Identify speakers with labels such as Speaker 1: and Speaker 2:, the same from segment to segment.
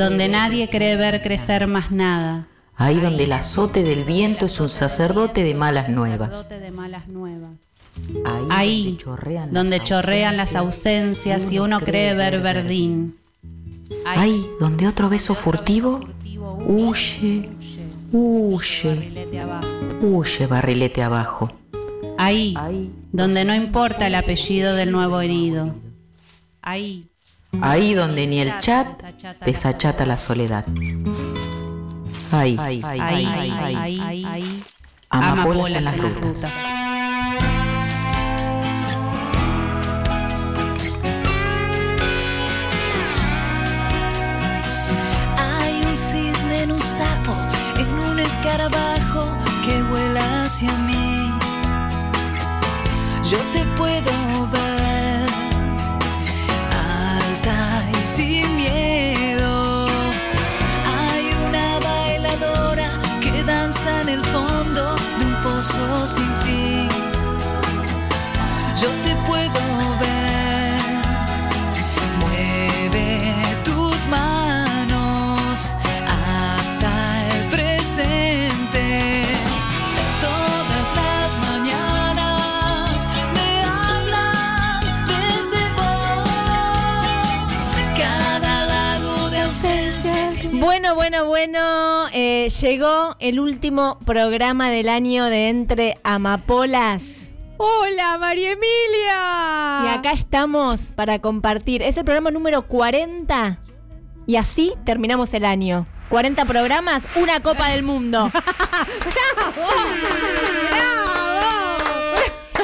Speaker 1: donde nadie cree, ver crecer más
Speaker 2: nada.
Speaker 1: Ahí donde el azote del viento es un sacerdote de malas nuevas. Ahí,
Speaker 2: donde chorrean las ausencias y uno cree ver verdín.
Speaker 1: Ahí donde otro beso furtivo huye, huye, huye barrilete abajo.
Speaker 2: Ahí,
Speaker 1: Ahí,
Speaker 2: donde no importa el apellido del nuevo herido. Ahí,
Speaker 1: ahí donde ni el chat desachata la soledad. Ahí, ahí,
Speaker 2: ahí, ahí, ahí, ahí,
Speaker 1: amapolas en las rutas.
Speaker 3: Hay un cisne en un sapo, en un escarabajo que vuela hacia mí. Yo te puedo ver, sin miedo. Hay una bailadora que danza en el fondo de un pozo sin fin. Yo te puedo
Speaker 4: Bueno, eh, llegó el último programa del año de Entre Amapolas.
Speaker 5: Hola, María Emilia.
Speaker 4: Y acá estamos para compartir. Es el programa número 40. Y así terminamos el año. 40 programas, una Copa del Mundo.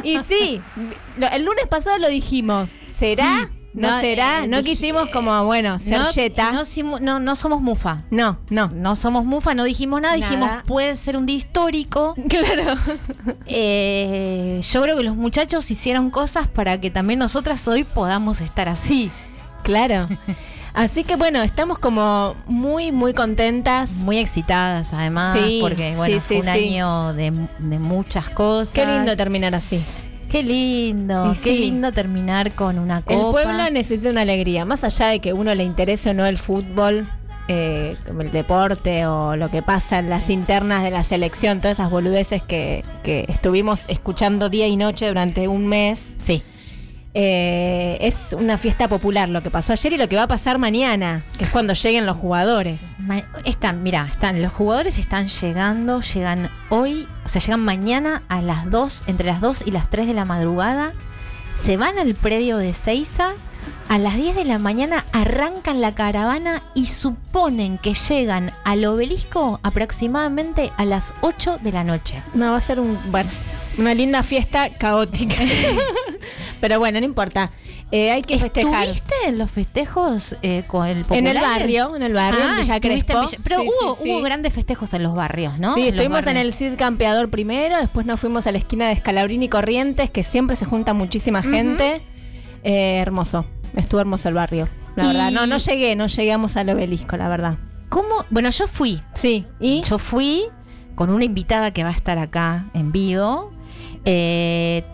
Speaker 4: Y sí, el lunes pasado lo dijimos. ¿Será? ¿No,
Speaker 5: No,
Speaker 4: será?
Speaker 5: eh,
Speaker 4: no quisimos como, bueno, ser
Speaker 5: no,
Speaker 4: yeta.
Speaker 5: no, no, no somos mufa.
Speaker 4: No, no.
Speaker 5: No somos mufa, no dijimos nada,
Speaker 4: Nada.
Speaker 5: dijimos puede ser un día histórico.
Speaker 4: Claro.
Speaker 5: Eh, yo creo que los muchachos hicieron cosas para que también nosotras hoy podamos estar así.
Speaker 4: Claro. Así que bueno, estamos como muy, muy contentas.
Speaker 5: Muy excitadas además,
Speaker 4: Sí,
Speaker 5: porque bueno,
Speaker 4: sí,
Speaker 5: fue
Speaker 4: sí,
Speaker 5: un año de, de muchas cosas.
Speaker 4: Qué lindo terminar así.
Speaker 5: Qué lindo,
Speaker 4: Y
Speaker 5: qué
Speaker 4: sí.
Speaker 5: lindo terminar con una copa.
Speaker 4: El pueblo necesita una alegría, más allá de que uno le interese o no el fútbol, eh, el deporte o lo que pasa en las internas de la selección, todas esas boludeces que, que estuvimos escuchando día y noche durante un mes.
Speaker 5: Sí.
Speaker 4: Eh, es una fiesta popular lo que pasó ayer y lo que va a pasar mañana, que es cuando lleguen los jugadores.
Speaker 5: Están, mira, están, los jugadores están llegando, llegan hoy, o sea, llegan mañana a las 2, entre las 2 y las 3 de la madrugada, se van al predio de Seiza, a las 10 de la mañana arrancan la caravana y suponen que llegan al obelisco aproximadamente a las 8 de la noche.
Speaker 4: No, va a ser un, bueno, una linda fiesta caótica. Pero bueno, no importa. Eh, hay que festejar.
Speaker 5: ¿Estuviste en los festejos eh, con el
Speaker 4: En el
Speaker 5: populares?
Speaker 4: barrio, en el barrio, en
Speaker 5: Ah,
Speaker 4: Villa
Speaker 5: en
Speaker 4: Crespo.
Speaker 5: Villa- Pero
Speaker 4: Sí,
Speaker 5: hubo,
Speaker 4: sí, sí.
Speaker 5: hubo grandes festejos en los barrios, ¿no?
Speaker 4: Sí,
Speaker 5: En
Speaker 4: estuvimos en el Cid Campeador primero, después nos fuimos a la esquina de Escalabrini y Corrientes, que siempre se junta muchísima gente. Eh, hermoso, estuvo hermoso el barrio, la
Speaker 5: Y-
Speaker 4: verdad. No, no llegué, no llegamos al obelisco, la verdad.
Speaker 5: ¿Cómo? Bueno, yo fui.
Speaker 4: Sí, y
Speaker 5: Yo fui con una invitada que va a estar acá en vivo. Eh,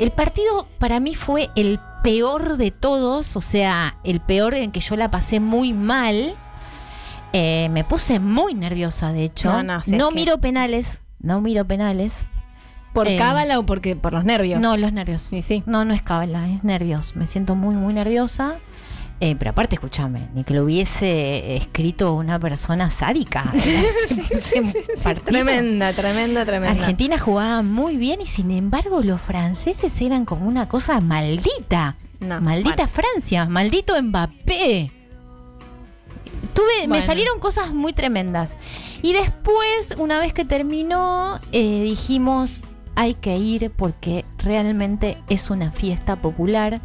Speaker 5: el partido para mí fue el peor de todos, o sea, el peor en que yo la pasé muy mal. Eh, me puse muy nerviosa, de hecho.
Speaker 4: No, no, si que-
Speaker 5: miro penales, no miro penales.
Speaker 4: por
Speaker 5: eh,
Speaker 4: cábala o porque por los nervios.
Speaker 5: No, los nervios.
Speaker 4: Sí, sí.
Speaker 5: No, no es cábala, es nervios. Me siento muy, muy nerviosa. Eh, pero aparte, escúchame, ni que lo hubiese escrito una persona sádica. Partido.
Speaker 4: Tremenda, tremenda, tremenda.
Speaker 5: Argentina jugaba muy bien y sin embargo los franceses eran como una cosa maldita.
Speaker 4: No,
Speaker 5: maldita
Speaker 4: bueno.
Speaker 5: Francia, maldito Mbappé. Tuve, me salieron cosas muy tremendas. Y después, una vez que terminó, eh, dijimos, hay que ir porque realmente es una fiesta popular.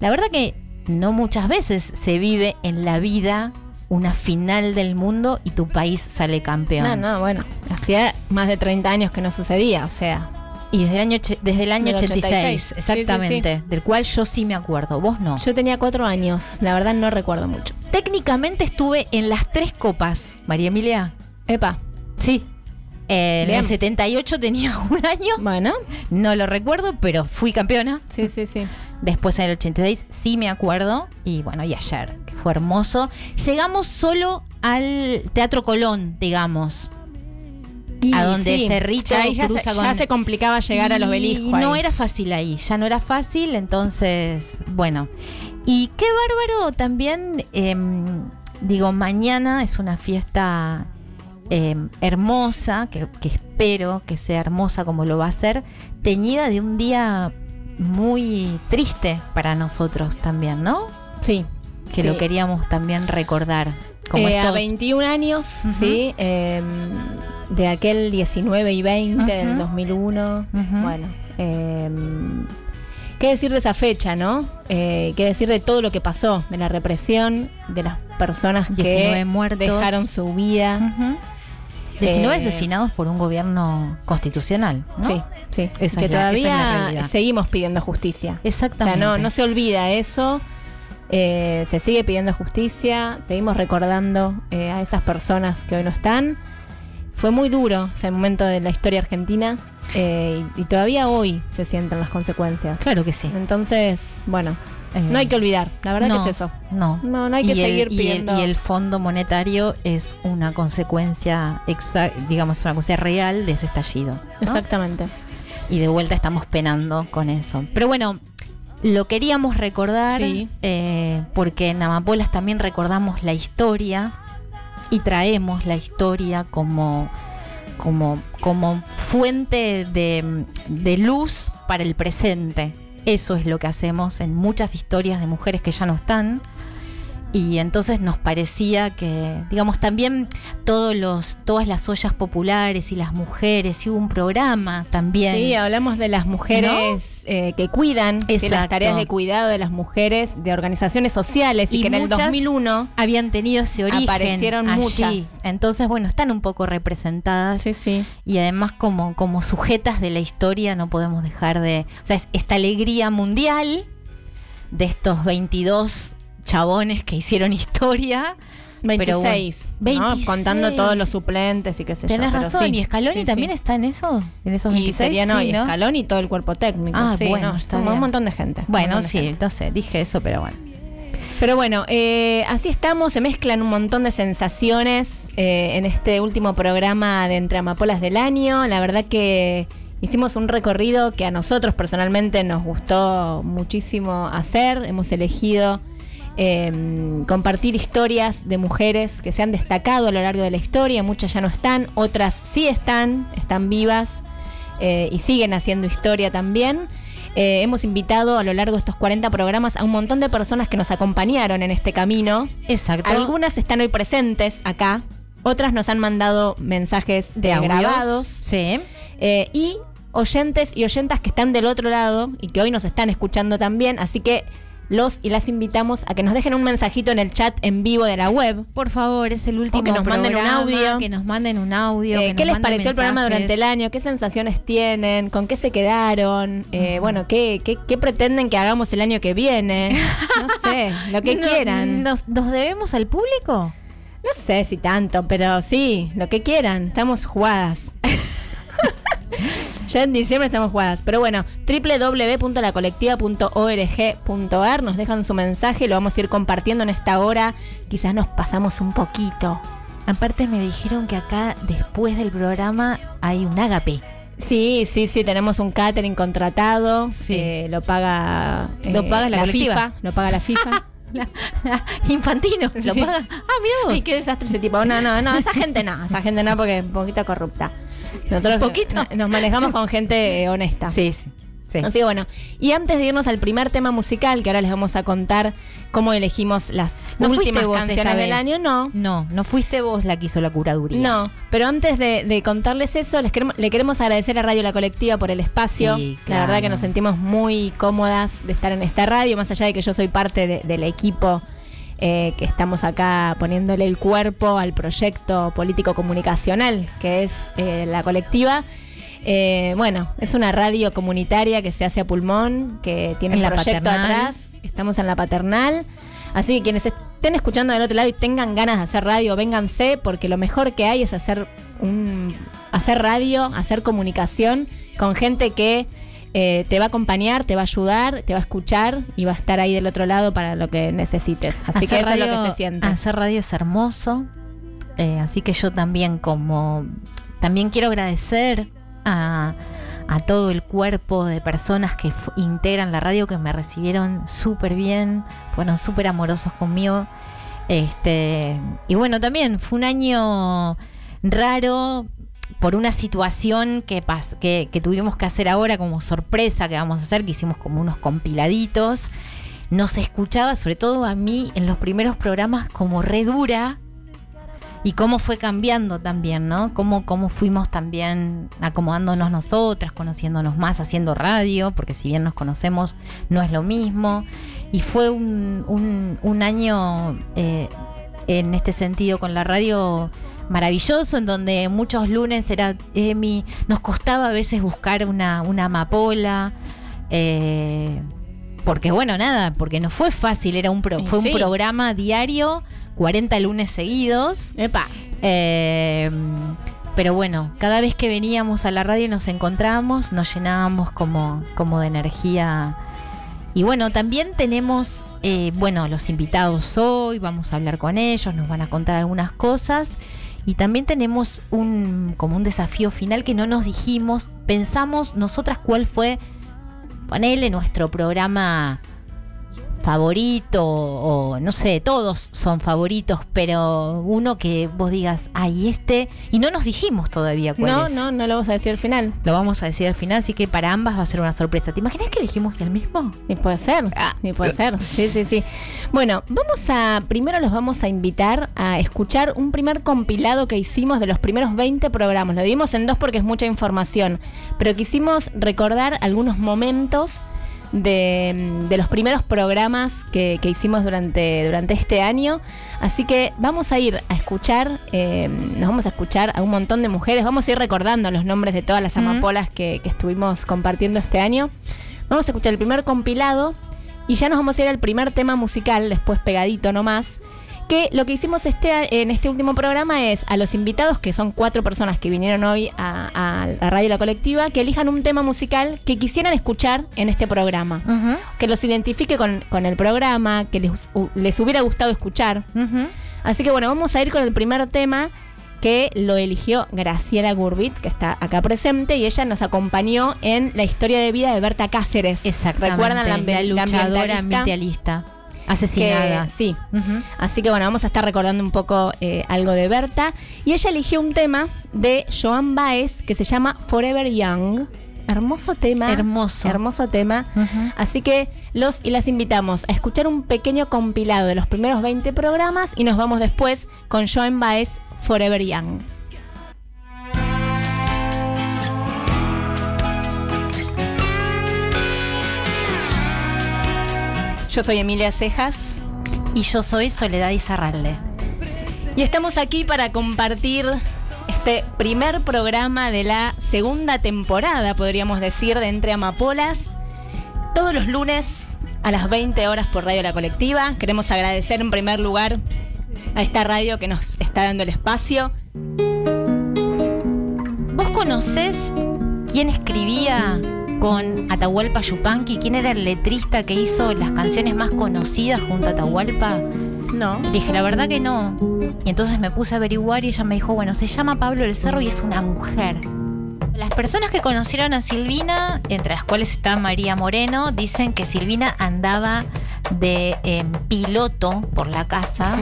Speaker 5: La verdad que no muchas veces se vive en la vida una final del mundo y tu país sale campeón.
Speaker 4: No, no, bueno, hacía más de 30 años que no sucedía, o sea.
Speaker 5: Y desde el año, desde el año
Speaker 4: Del
Speaker 5: 86,
Speaker 4: 86. Sí, sí,
Speaker 5: exactamente, del cual yo sí me acuerdo, vos no.
Speaker 4: Yo tenía cuatro años, la verdad no recuerdo mucho.
Speaker 5: Técnicamente estuve en las tres copas, María Emilia.
Speaker 4: Epa,
Speaker 5: Sí. En
Speaker 4: Bien.
Speaker 5: el 78 tenía un año,
Speaker 4: bueno,
Speaker 5: no lo recuerdo, pero fui campeona.
Speaker 4: sí, sí, sí.
Speaker 5: Después en el 86 sí me acuerdo. Y bueno, y ayer, que fue hermoso. Llegamos solo al Teatro Colón, digamos. a donde
Speaker 4: sí,
Speaker 5: Cerrito
Speaker 4: ya, ya
Speaker 5: cruza
Speaker 4: se,
Speaker 5: con-
Speaker 4: ya se complicaba llegar a los belijos.
Speaker 5: No
Speaker 4: ahí.
Speaker 5: era fácil ahí, ya no era fácil, entonces, bueno. Y qué bárbaro también, em, digo, mañana es una fiesta em, hermosa, que, que espero que sea hermosa como lo va a ser, teñida de un día muy triste para nosotros también, ¿no?
Speaker 4: Sí.
Speaker 5: Que
Speaker 4: Sí.
Speaker 5: lo queríamos también recordar. Como
Speaker 4: Eh, a
Speaker 5: estos
Speaker 4: 21 años,
Speaker 5: Ujú.
Speaker 4: sí, eh, de aquel 19 y 20 del
Speaker 5: Ujú.
Speaker 4: 2001.
Speaker 5: Ujú.
Speaker 4: Bueno, eh, ¿qué decir de esa fecha, no? Eh, ¿Qué decir de todo lo que pasó, de la represión, de las personas
Speaker 5: 19
Speaker 4: que
Speaker 5: muertos.
Speaker 4: dejaron su vida?
Speaker 5: 19
Speaker 4: Eh,
Speaker 5: asesinados por un gobierno constitucional, ¿no?
Speaker 4: Sí, sí.
Speaker 5: Esa
Speaker 4: que
Speaker 5: es la- esa es la
Speaker 4: todavía seguimos pidiendo justicia. O sea,
Speaker 5: Exactamente.
Speaker 4: no, no se olvida eso. Eh, se sigue pidiendo justicia, seguimos recordando eh, a esas personas que hoy no están. Fue muy duro ese momento de la historia argentina eh, y, y todavía hoy se sienten las consecuencias.
Speaker 5: Claro que sí.
Speaker 4: Entonces, bueno,
Speaker 5: Eh,
Speaker 4: no hay que olvidar, la verdad
Speaker 5: no,
Speaker 4: que es eso.
Speaker 5: No.
Speaker 4: No, no hay que
Speaker 5: Y el-
Speaker 4: seguir
Speaker 5: y el-
Speaker 4: pidiendo.
Speaker 5: Y el, Fondo Monetario es una consecuencia, digamos, una consecuencia real de ese estallido. ¿no?
Speaker 4: Exactamente.
Speaker 5: Y de vuelta estamos penando con eso. Pero bueno, lo queríamos recordar
Speaker 4: Sí.
Speaker 5: eh, porque en Amapolas también recordamos la historia y traemos la historia como, como, como fuente de, de luz para el presente. Eso es lo que hacemos en muchas historias de mujeres que ya no están. Y entonces nos parecía que, digamos, también todos los, todas las ollas populares y las mujeres, y hubo un programa también.
Speaker 4: Sí, hablamos de las mujeres eh, que cuidan, de las tareas de cuidado de las mujeres, de organizaciones sociales y,
Speaker 5: Y
Speaker 4: que en el
Speaker 5: muchas
Speaker 4: 2001
Speaker 5: habían tenido ese origen.
Speaker 4: Aparecieron
Speaker 5: allí.
Speaker 4: muchas.
Speaker 5: Entonces, bueno, están un poco representadas.
Speaker 4: Sí, sí.
Speaker 5: Y además, como, como sujetas de la historia, no podemos dejar de. O sea, es esta alegría mundial de estos 22 chabones que hicieron historia. Pero
Speaker 4: 26,
Speaker 5: bueno,
Speaker 4: ¿no?
Speaker 5: 26.
Speaker 4: contando todos los suplentes y qué sé yo.
Speaker 5: Tenés razón.
Speaker 4: sí.
Speaker 5: ¿Y Scaloni
Speaker 4: Sí,
Speaker 5: también
Speaker 4: sí.
Speaker 5: está en eso? ¿En esos
Speaker 4: Y
Speaker 5: 26?
Speaker 4: sería no,
Speaker 5: Sí,
Speaker 4: y
Speaker 5: ¿no?
Speaker 4: Scaloni y todo el cuerpo técnico.
Speaker 5: Ah,
Speaker 4: sí,
Speaker 5: bueno,
Speaker 4: no,
Speaker 5: está bien.
Speaker 4: un montón de gente.
Speaker 5: Bueno, sí,
Speaker 4: gente.
Speaker 5: entonces dije eso, pero bueno.
Speaker 4: Pero bueno, eh, así estamos, se mezclan un montón de sensaciones eh, en este último programa de Entre Amapolas del año. La verdad que hicimos un recorrido que a nosotros personalmente nos gustó muchísimo hacer. Hemos elegido eh, compartir historias de mujeres que se han destacado a lo largo de la historia. Muchas ya no están, otras sí están, están vivas eh, y siguen haciendo historia también. Eh, hemos invitado a lo largo de estos 40 programas a un montón de personas que nos acompañaron en este camino.
Speaker 5: Exacto.
Speaker 4: Algunas están hoy presentes acá, otras nos han mandado mensajes de grabados
Speaker 5: Sí.
Speaker 4: eh, y oyentes y oyentas que están del otro lado y que hoy nos están escuchando también. Así que los y las invitamos a que nos dejen un mensajito en el chat en vivo de la web.
Speaker 5: Por favor, es el último
Speaker 4: que nos manden un audio.
Speaker 5: Que nos manden un audio.
Speaker 4: Eh,
Speaker 5: que
Speaker 4: ¿Qué
Speaker 5: nos
Speaker 4: les pareció el programa durante el año? ¿Qué sensaciones tienen? ¿Con qué se quedaron? Eh, Bueno, ¿qué, qué, qué pretenden que hagamos el año que viene? No sé, lo que
Speaker 5: No-
Speaker 4: quieran. No,
Speaker 5: ¿Nos, nos debemos al público?
Speaker 4: sé si tanto, pero sí, lo que quieran. Estamos jugadas. ya en diciembre estamos jugadas. Pero bueno, www.lacolectiva.org.ar nos dejan su mensaje, lo vamos a ir compartiendo en esta hora. Quizás nos pasamos un poquito.
Speaker 5: Aparte me dijeron que acá después del programa hay un ágape.
Speaker 4: Sí, sí, sí, tenemos un catering contratado,
Speaker 5: Sí.
Speaker 4: eh, lo paga, eh,
Speaker 5: Lo paga la.
Speaker 4: FIFA, lo paga la FIFA.
Speaker 5: La- la- Infantino, lo paga. Ah, mira vos.
Speaker 4: Ay, qué desastre ese tipo. No, no, no, esa gente no, esa gente no porque es un poquito corrupta. Nosotros
Speaker 5: ¿Un poquito?
Speaker 4: no- nos manejamos con gente eh, honesta.
Speaker 5: Sí, sí. sí.
Speaker 4: Así que bueno, y antes de irnos al primer tema musical, que ahora les vamos a contar cómo elegimos las
Speaker 5: ¿No fuiste
Speaker 4: últimas
Speaker 5: vos
Speaker 4: canciones del año, no.
Speaker 5: No, no fuiste vos la que hizo la curaduría.
Speaker 4: No, pero antes de, de contarles eso, les queremos, le queremos agradecer a Radio La Colectiva por el espacio.
Speaker 5: Sí,
Speaker 4: La verdad que nos sentimos muy cómodas de estar en esta radio, más allá de que yo soy parte de- del equipo eh, que estamos acá poniéndole el cuerpo al proyecto político comunicacional que es eh, La Colectiva. Eh, bueno, es una radio comunitaria que se hace a pulmón, que tiene
Speaker 5: En
Speaker 4: un
Speaker 5: la
Speaker 4: proyecto
Speaker 5: paternal.
Speaker 4: atrás. Estamos en la paternal. Así que quienes estén escuchando del otro lado y tengan ganas de hacer radio, vénganse, porque lo mejor que hay es hacer un hacer radio, hacer comunicación con gente que eh, te va a acompañar, te va a ayudar, te va a escuchar y va a estar ahí del otro lado para lo que necesites. Así que eso es lo que se siente.
Speaker 5: Hacer radio es hermoso. Eh, así que yo también como también quiero agradecer a, a todo el cuerpo de personas que integran la radio que me recibieron súper bien, fueron súper amorosos conmigo. Este, y bueno, también fue un año raro por una situación que, que, que tuvimos que hacer ahora como sorpresa que vamos a hacer, que hicimos como unos compiladitos. Nos escuchaba, sobre todo a mí, en los primeros programas como re dura, y cómo fue cambiando también, ¿no? Cómo, cómo fuimos también acomodándonos nosotras, conociéndonos más, haciendo radio, porque si bien nos conocemos, no es lo mismo. Y fue un, un, año eh, en este sentido con la radio maravilloso, en donde muchos lunes era Emi, nos costaba a veces buscar una, una amapola. Eh, porque bueno, nada, porque no fue fácil, era un fue un programa diario 40 lunes seguidos.
Speaker 4: Epa.
Speaker 5: Eh, pero bueno, cada vez que veníamos a la radio y nos encontrábamos, nos llenábamos como, como de energía. Y bueno, también tenemos, eh, bueno, los invitados hoy, vamos a hablar con ellos, nos van a contar algunas cosas. Y también tenemos un, como un desafío final que no nos dijimos, pensamos nosotras cuál fue, ponele nuestro programa favorito o no sé, todos son favoritos, pero uno que vos digas, ay, este, y no nos dijimos todavía cuál
Speaker 4: no, No, no, lo vamos a decir al final.
Speaker 5: Lo vamos a decir al final, así que para ambas va a ser una sorpresa. ¿Te imaginas que elegimos el mismo?
Speaker 4: Y puede ser, ah. y puede ser, sí, sí, sí. Bueno, vamos a, primero los vamos a invitar a escuchar un primer compilado que hicimos de los primeros 20 programas. Lo dimos en dos porque es mucha información, pero quisimos recordar algunos momentos de, los primeros programas que, hicimos durante, durante este año. Así que vamos a ir a escuchar, eh, nos vamos a escuchar a un montón de mujeres, vamos a ir recordando los nombres de todas las amapolas que, que estuvimos compartiendo este año. Vamos a escuchar el primer compilado y ya nos vamos a ir al primer tema musical, después pegadito nomás, que lo que hicimos este, en este último programa es a los invitados, que son cuatro personas que vinieron hoy a, la radio La Colectiva, que elijan un tema musical que quisieran escuchar en este programa, que los identifique con, el programa, que les, hubiera gustado escuchar. Así que bueno, vamos a ir con el primer tema que lo eligió Graciela Gurbit, que está acá presente, y ella nos acompañó en la historia de vida de Berta Cáceres.
Speaker 5: Exactamente. ¿Recuerdan la, la luchadora ambientalista? Asesinada.
Speaker 4: sí. Así que bueno, vamos a estar recordando un poco eh, algo de Berta. Y ella eligió un tema de Joan Baez que se llama Forever Young. Hermoso tema.
Speaker 5: Hermoso.
Speaker 4: Hermoso tema. Así que los y las invitamos a escuchar un pequeño compilado de los primeros 20 programas y nos vamos después con Joan Baez Forever Young. Yo soy Emilia Cejas.
Speaker 5: Y yo soy Soledad Izarralde.
Speaker 4: Y estamos aquí para compartir este primer programa de la segunda temporada, podríamos decir, de Entre Amapolas. Todos los lunes a las 20 horas por Radio La Colectiva. Queremos agradecer en primer lugar a esta radio que nos está dando el espacio.
Speaker 5: ¿Vos conocés quién escribía con Atahualpa Yupanqui, quién era el letrista que hizo las canciones más conocidas junto a Atahualpa.
Speaker 4: No.
Speaker 5: Dije, la verdad que no. Y entonces me puse a averiguar y ella me dijo, bueno, se llama Pablo del Cerro y es una mujer. Las personas que conocieron a Silvina, entre las cuales está María Moreno, dicen que Silvina andaba de em, piloto por la casa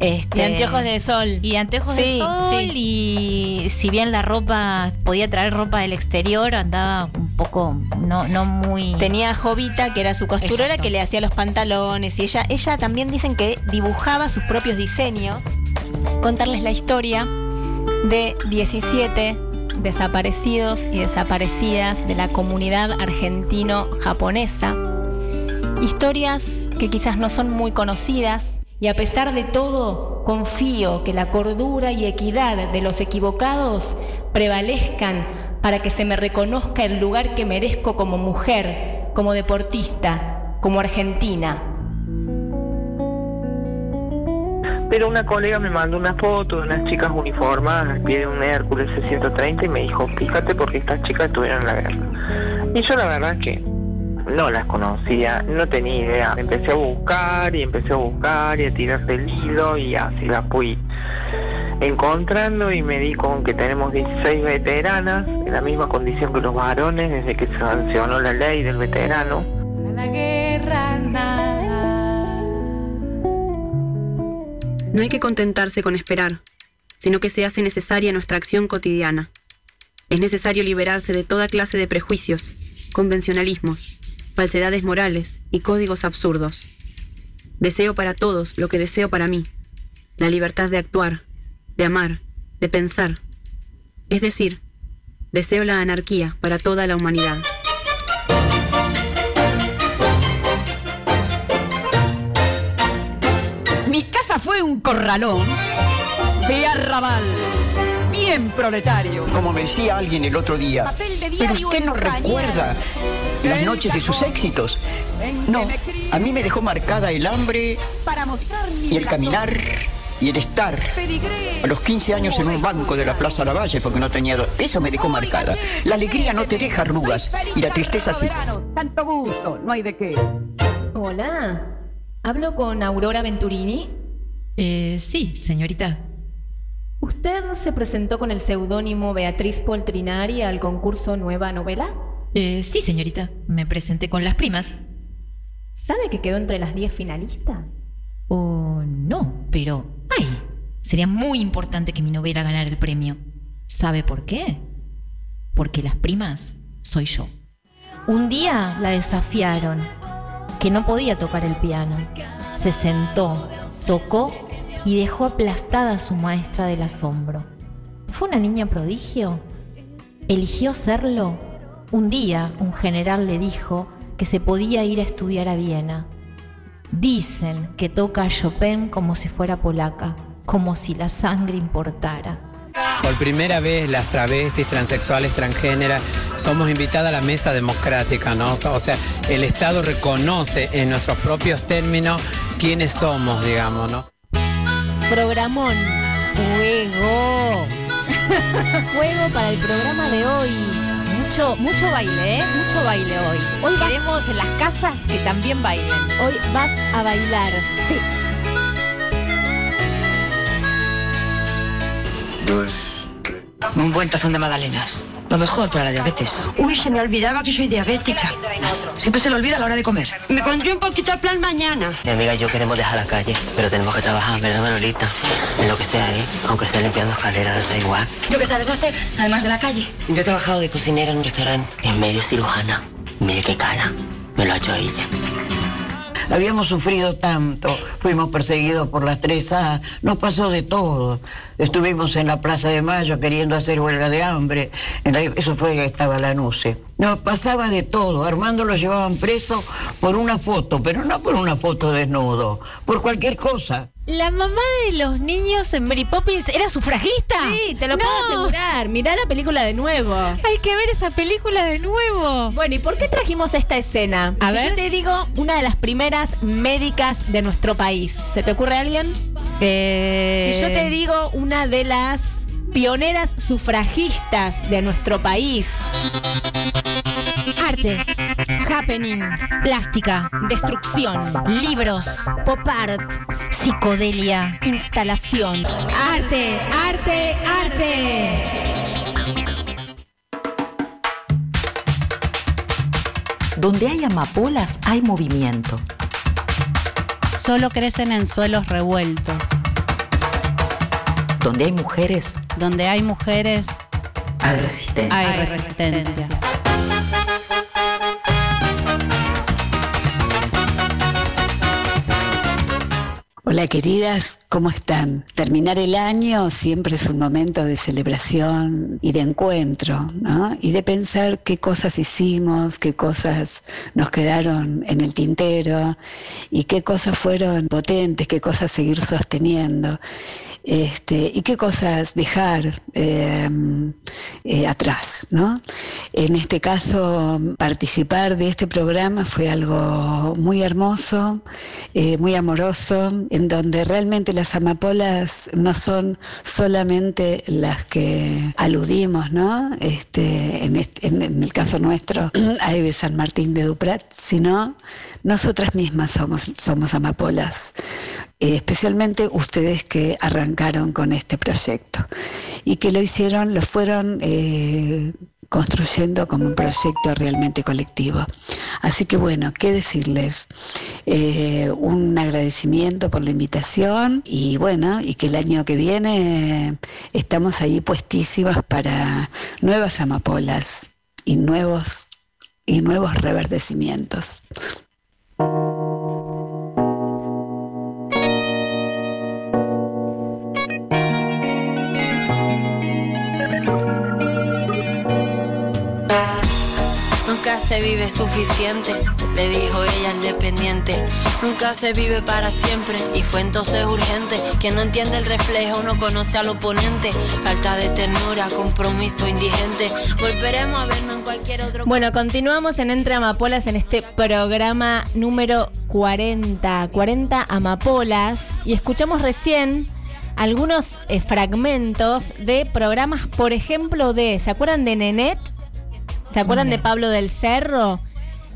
Speaker 4: este, y anteojos de sol.
Speaker 5: Y anteojos de sol. Y si bien la ropa podía traer ropa del exterior, andaba un poco no, no muy.
Speaker 4: Tenía a Jovita, que era su costurera, que le hacía los pantalones. Y ella, ella también dicen que dibujaba sus propios diseños. Contarles la historia de 17 desaparecidos y desaparecidas de la comunidad argentino-japonesa. Historias que quizás no son muy conocidas, y a pesar de todo, confío que la cordura y equidad de los equivocados prevalezcan para que se me reconozca el lugar que merezco como mujer, como deportista, como argentina.
Speaker 6: Pero una colega me mandó una foto de unas chicas uniformadas al pie de un Hércules 630 y me dijo, fíjate porque estas chicas estuvieron en la guerra. Y yo la verdad que no las conocía, no tenía idea. Empecé a buscar y empecé a buscar y a tirar del hilo y así la fui encontrando y me di con que tenemos 16 veteranas en la misma condición que los varones desde que se sancionó la ley del veterano.
Speaker 7: No hay que contentarse con esperar, sino que se hace necesaria nuestra acción cotidiana. Es necesario liberarse de toda clase de prejuicios, convencionalismos, falsedades morales y códigos absurdos. Deseo para todos lo que deseo para mí, la libertad de actuar, de amar, de pensar. Es decir, deseo la anarquía para toda la humanidad.
Speaker 8: Casa fue un corralón de arrabal, bien proletario.
Speaker 9: Como me decía alguien el otro día, pero usted no recuerda las noches de sus éxitos. No, a mí me dejó marcada el hambre y el caminar y el estar a los 15 años en un banco de la Plaza Lavalle porque no tenía... Eso me dejó marcada. La alegría no te deja arrugas y la tristeza sí.
Speaker 8: Tanto gusto, no hay de qué.
Speaker 4: Hola, ¿hablo con Aurora Venturini?
Speaker 10: Eh, sí, señorita.
Speaker 4: ¿Usted se presentó con el seudónimo Beatriz Poltrinari al concurso Nueva Novela?
Speaker 10: Eh, sí, señorita. Me presenté con las primas.
Speaker 4: ¿Sabe que quedó entre las 10 finalistas?
Speaker 10: Oh, no, pero ¡ay! Sería muy importante que mi novela ganara el premio. ¿Sabe por qué? Porque las primas soy yo.
Speaker 5: Un día la desafiaron, que no podía tocar el piano. Se sentó, tocó y dejó aplastada a su maestra del asombro. ¿Fue una niña prodigio? ¿Eligió serlo? Un día un general le dijo que se podía ir a estudiar a Viena. Dicen que toca a Chopin como si fuera polaca, como si la sangre importara.
Speaker 11: Por primera vez las travestis, transexuales, transgéneras, somos invitadas a la mesa democrática, ¿no? O sea, el Estado reconoce en nuestros propios términos quiénes somos, digamos, ¿no?
Speaker 4: Programón.
Speaker 5: ¡Fuego!
Speaker 4: Fuego para el programa de hoy.
Speaker 5: Mucho, mucho baile, ¿eh? Mucho baile hoy. Hoy queremos en las casas que también bailen.
Speaker 4: Hoy vas a bailar.
Speaker 5: Sí.
Speaker 12: Un buen tazón de magdalenas. Lo mejor para la diabetes.
Speaker 13: Uy, se me olvidaba que soy diabética.
Speaker 12: Siempre se le olvida a la hora de comer.
Speaker 13: Me pondré un poquito al plan mañana.
Speaker 14: Mi amiga y yo queremos dejar la calle, pero tenemos que trabajar, ¿verdad, Manolita? En lo que sea, ¿eh? Aunque sea limpiando escaleras, da igual.
Speaker 12: ¿Tú qué sabes hacer, además de la calle?
Speaker 14: Yo he trabajado de cocinera en un restaurante, en medio cirujana. Mire qué cara, me lo ha hecho ella.
Speaker 15: Habíamos sufrido tanto, fuimos perseguidos por las 3A, nos pasó de todo. Estuvimos en la Plaza de Mayo queriendo hacer huelga de hambre, en la- eso fue estaba la NUCE. Nos pasaba de todo, Armando lo llevaban preso por una foto, pero no por una foto desnudo, por cualquier cosa.
Speaker 5: ¿La mamá de los niños en Mary Poppins era sufragista?
Speaker 4: Sí, te lo
Speaker 5: No.
Speaker 4: puedo asegurar. Mirá la película de nuevo.
Speaker 5: Hay que ver esa película de nuevo.
Speaker 4: Bueno, ¿y por qué trajimos esta escena?
Speaker 5: A
Speaker 4: si
Speaker 5: ver.
Speaker 4: yo te digo una de las primeras médicas de nuestro país, ¿se te ocurre alguien?
Speaker 5: Eh,
Speaker 4: Si yo te digo una de las pioneras sufragistas de nuestro país.
Speaker 5: Arte,
Speaker 4: Happening,
Speaker 5: plástica,
Speaker 4: destrucción,
Speaker 5: libros,
Speaker 4: pop art,
Speaker 5: psicodelia,
Speaker 4: instalación.
Speaker 5: arte, arte, arte.
Speaker 1: Donde hay amapolas hay movimiento.
Speaker 2: Solo crecen en suelos revueltos.
Speaker 1: Donde hay mujeres
Speaker 2: Donde hay mujeres,
Speaker 1: hay resistencia.
Speaker 2: hay resistencia.
Speaker 16: Hola queridas, ¿cómo están? Terminar el año siempre es un momento de celebración y de encuentro, ¿no? Y de pensar qué cosas hicimos, qué cosas nos quedaron en el tintero y qué cosas fueron potentes, qué cosas seguir sosteniendo. Este, y qué cosas dejar eh, eh, atrás, ¿no? En este caso, participar de este programa fue algo muy hermoso, eh, muy amoroso, en donde realmente las amapolas no son solamente las que aludimos, ¿no? Este, en, el caso nuestro, a Eve San Martín de Duprat, sino nosotras mismas somos amapolas. Eh, especialmente ustedes que arrancaron con este proyecto y que lo hicieron, lo fueron eh, construyendo como un proyecto realmente colectivo. Así que bueno, ¿qué decirles? Eh, un agradecimiento por la invitación y bueno, y que el año que viene estamos ahí puestísimas para nuevas amapolas y nuevos y nuevos reverdecimientos.
Speaker 17: Se vive suficiente, le dijo ella al dependiente. Nunca se vive para siempre y fue entonces urgente. Quien no entiende el reflejo no conoce al oponente. Falta de ternura, compromiso indigente. Volveremos a vernos en cualquier otro.
Speaker 4: Bueno, continuamos en Entre Amapolas en este programa número 40, 40 Amapolas, y escuchamos recién algunos eh, fragmentos de programas, por ejemplo, de, ¿se acuerdan de Nenet? ¿Se acuerdan de Pablo del Cerro?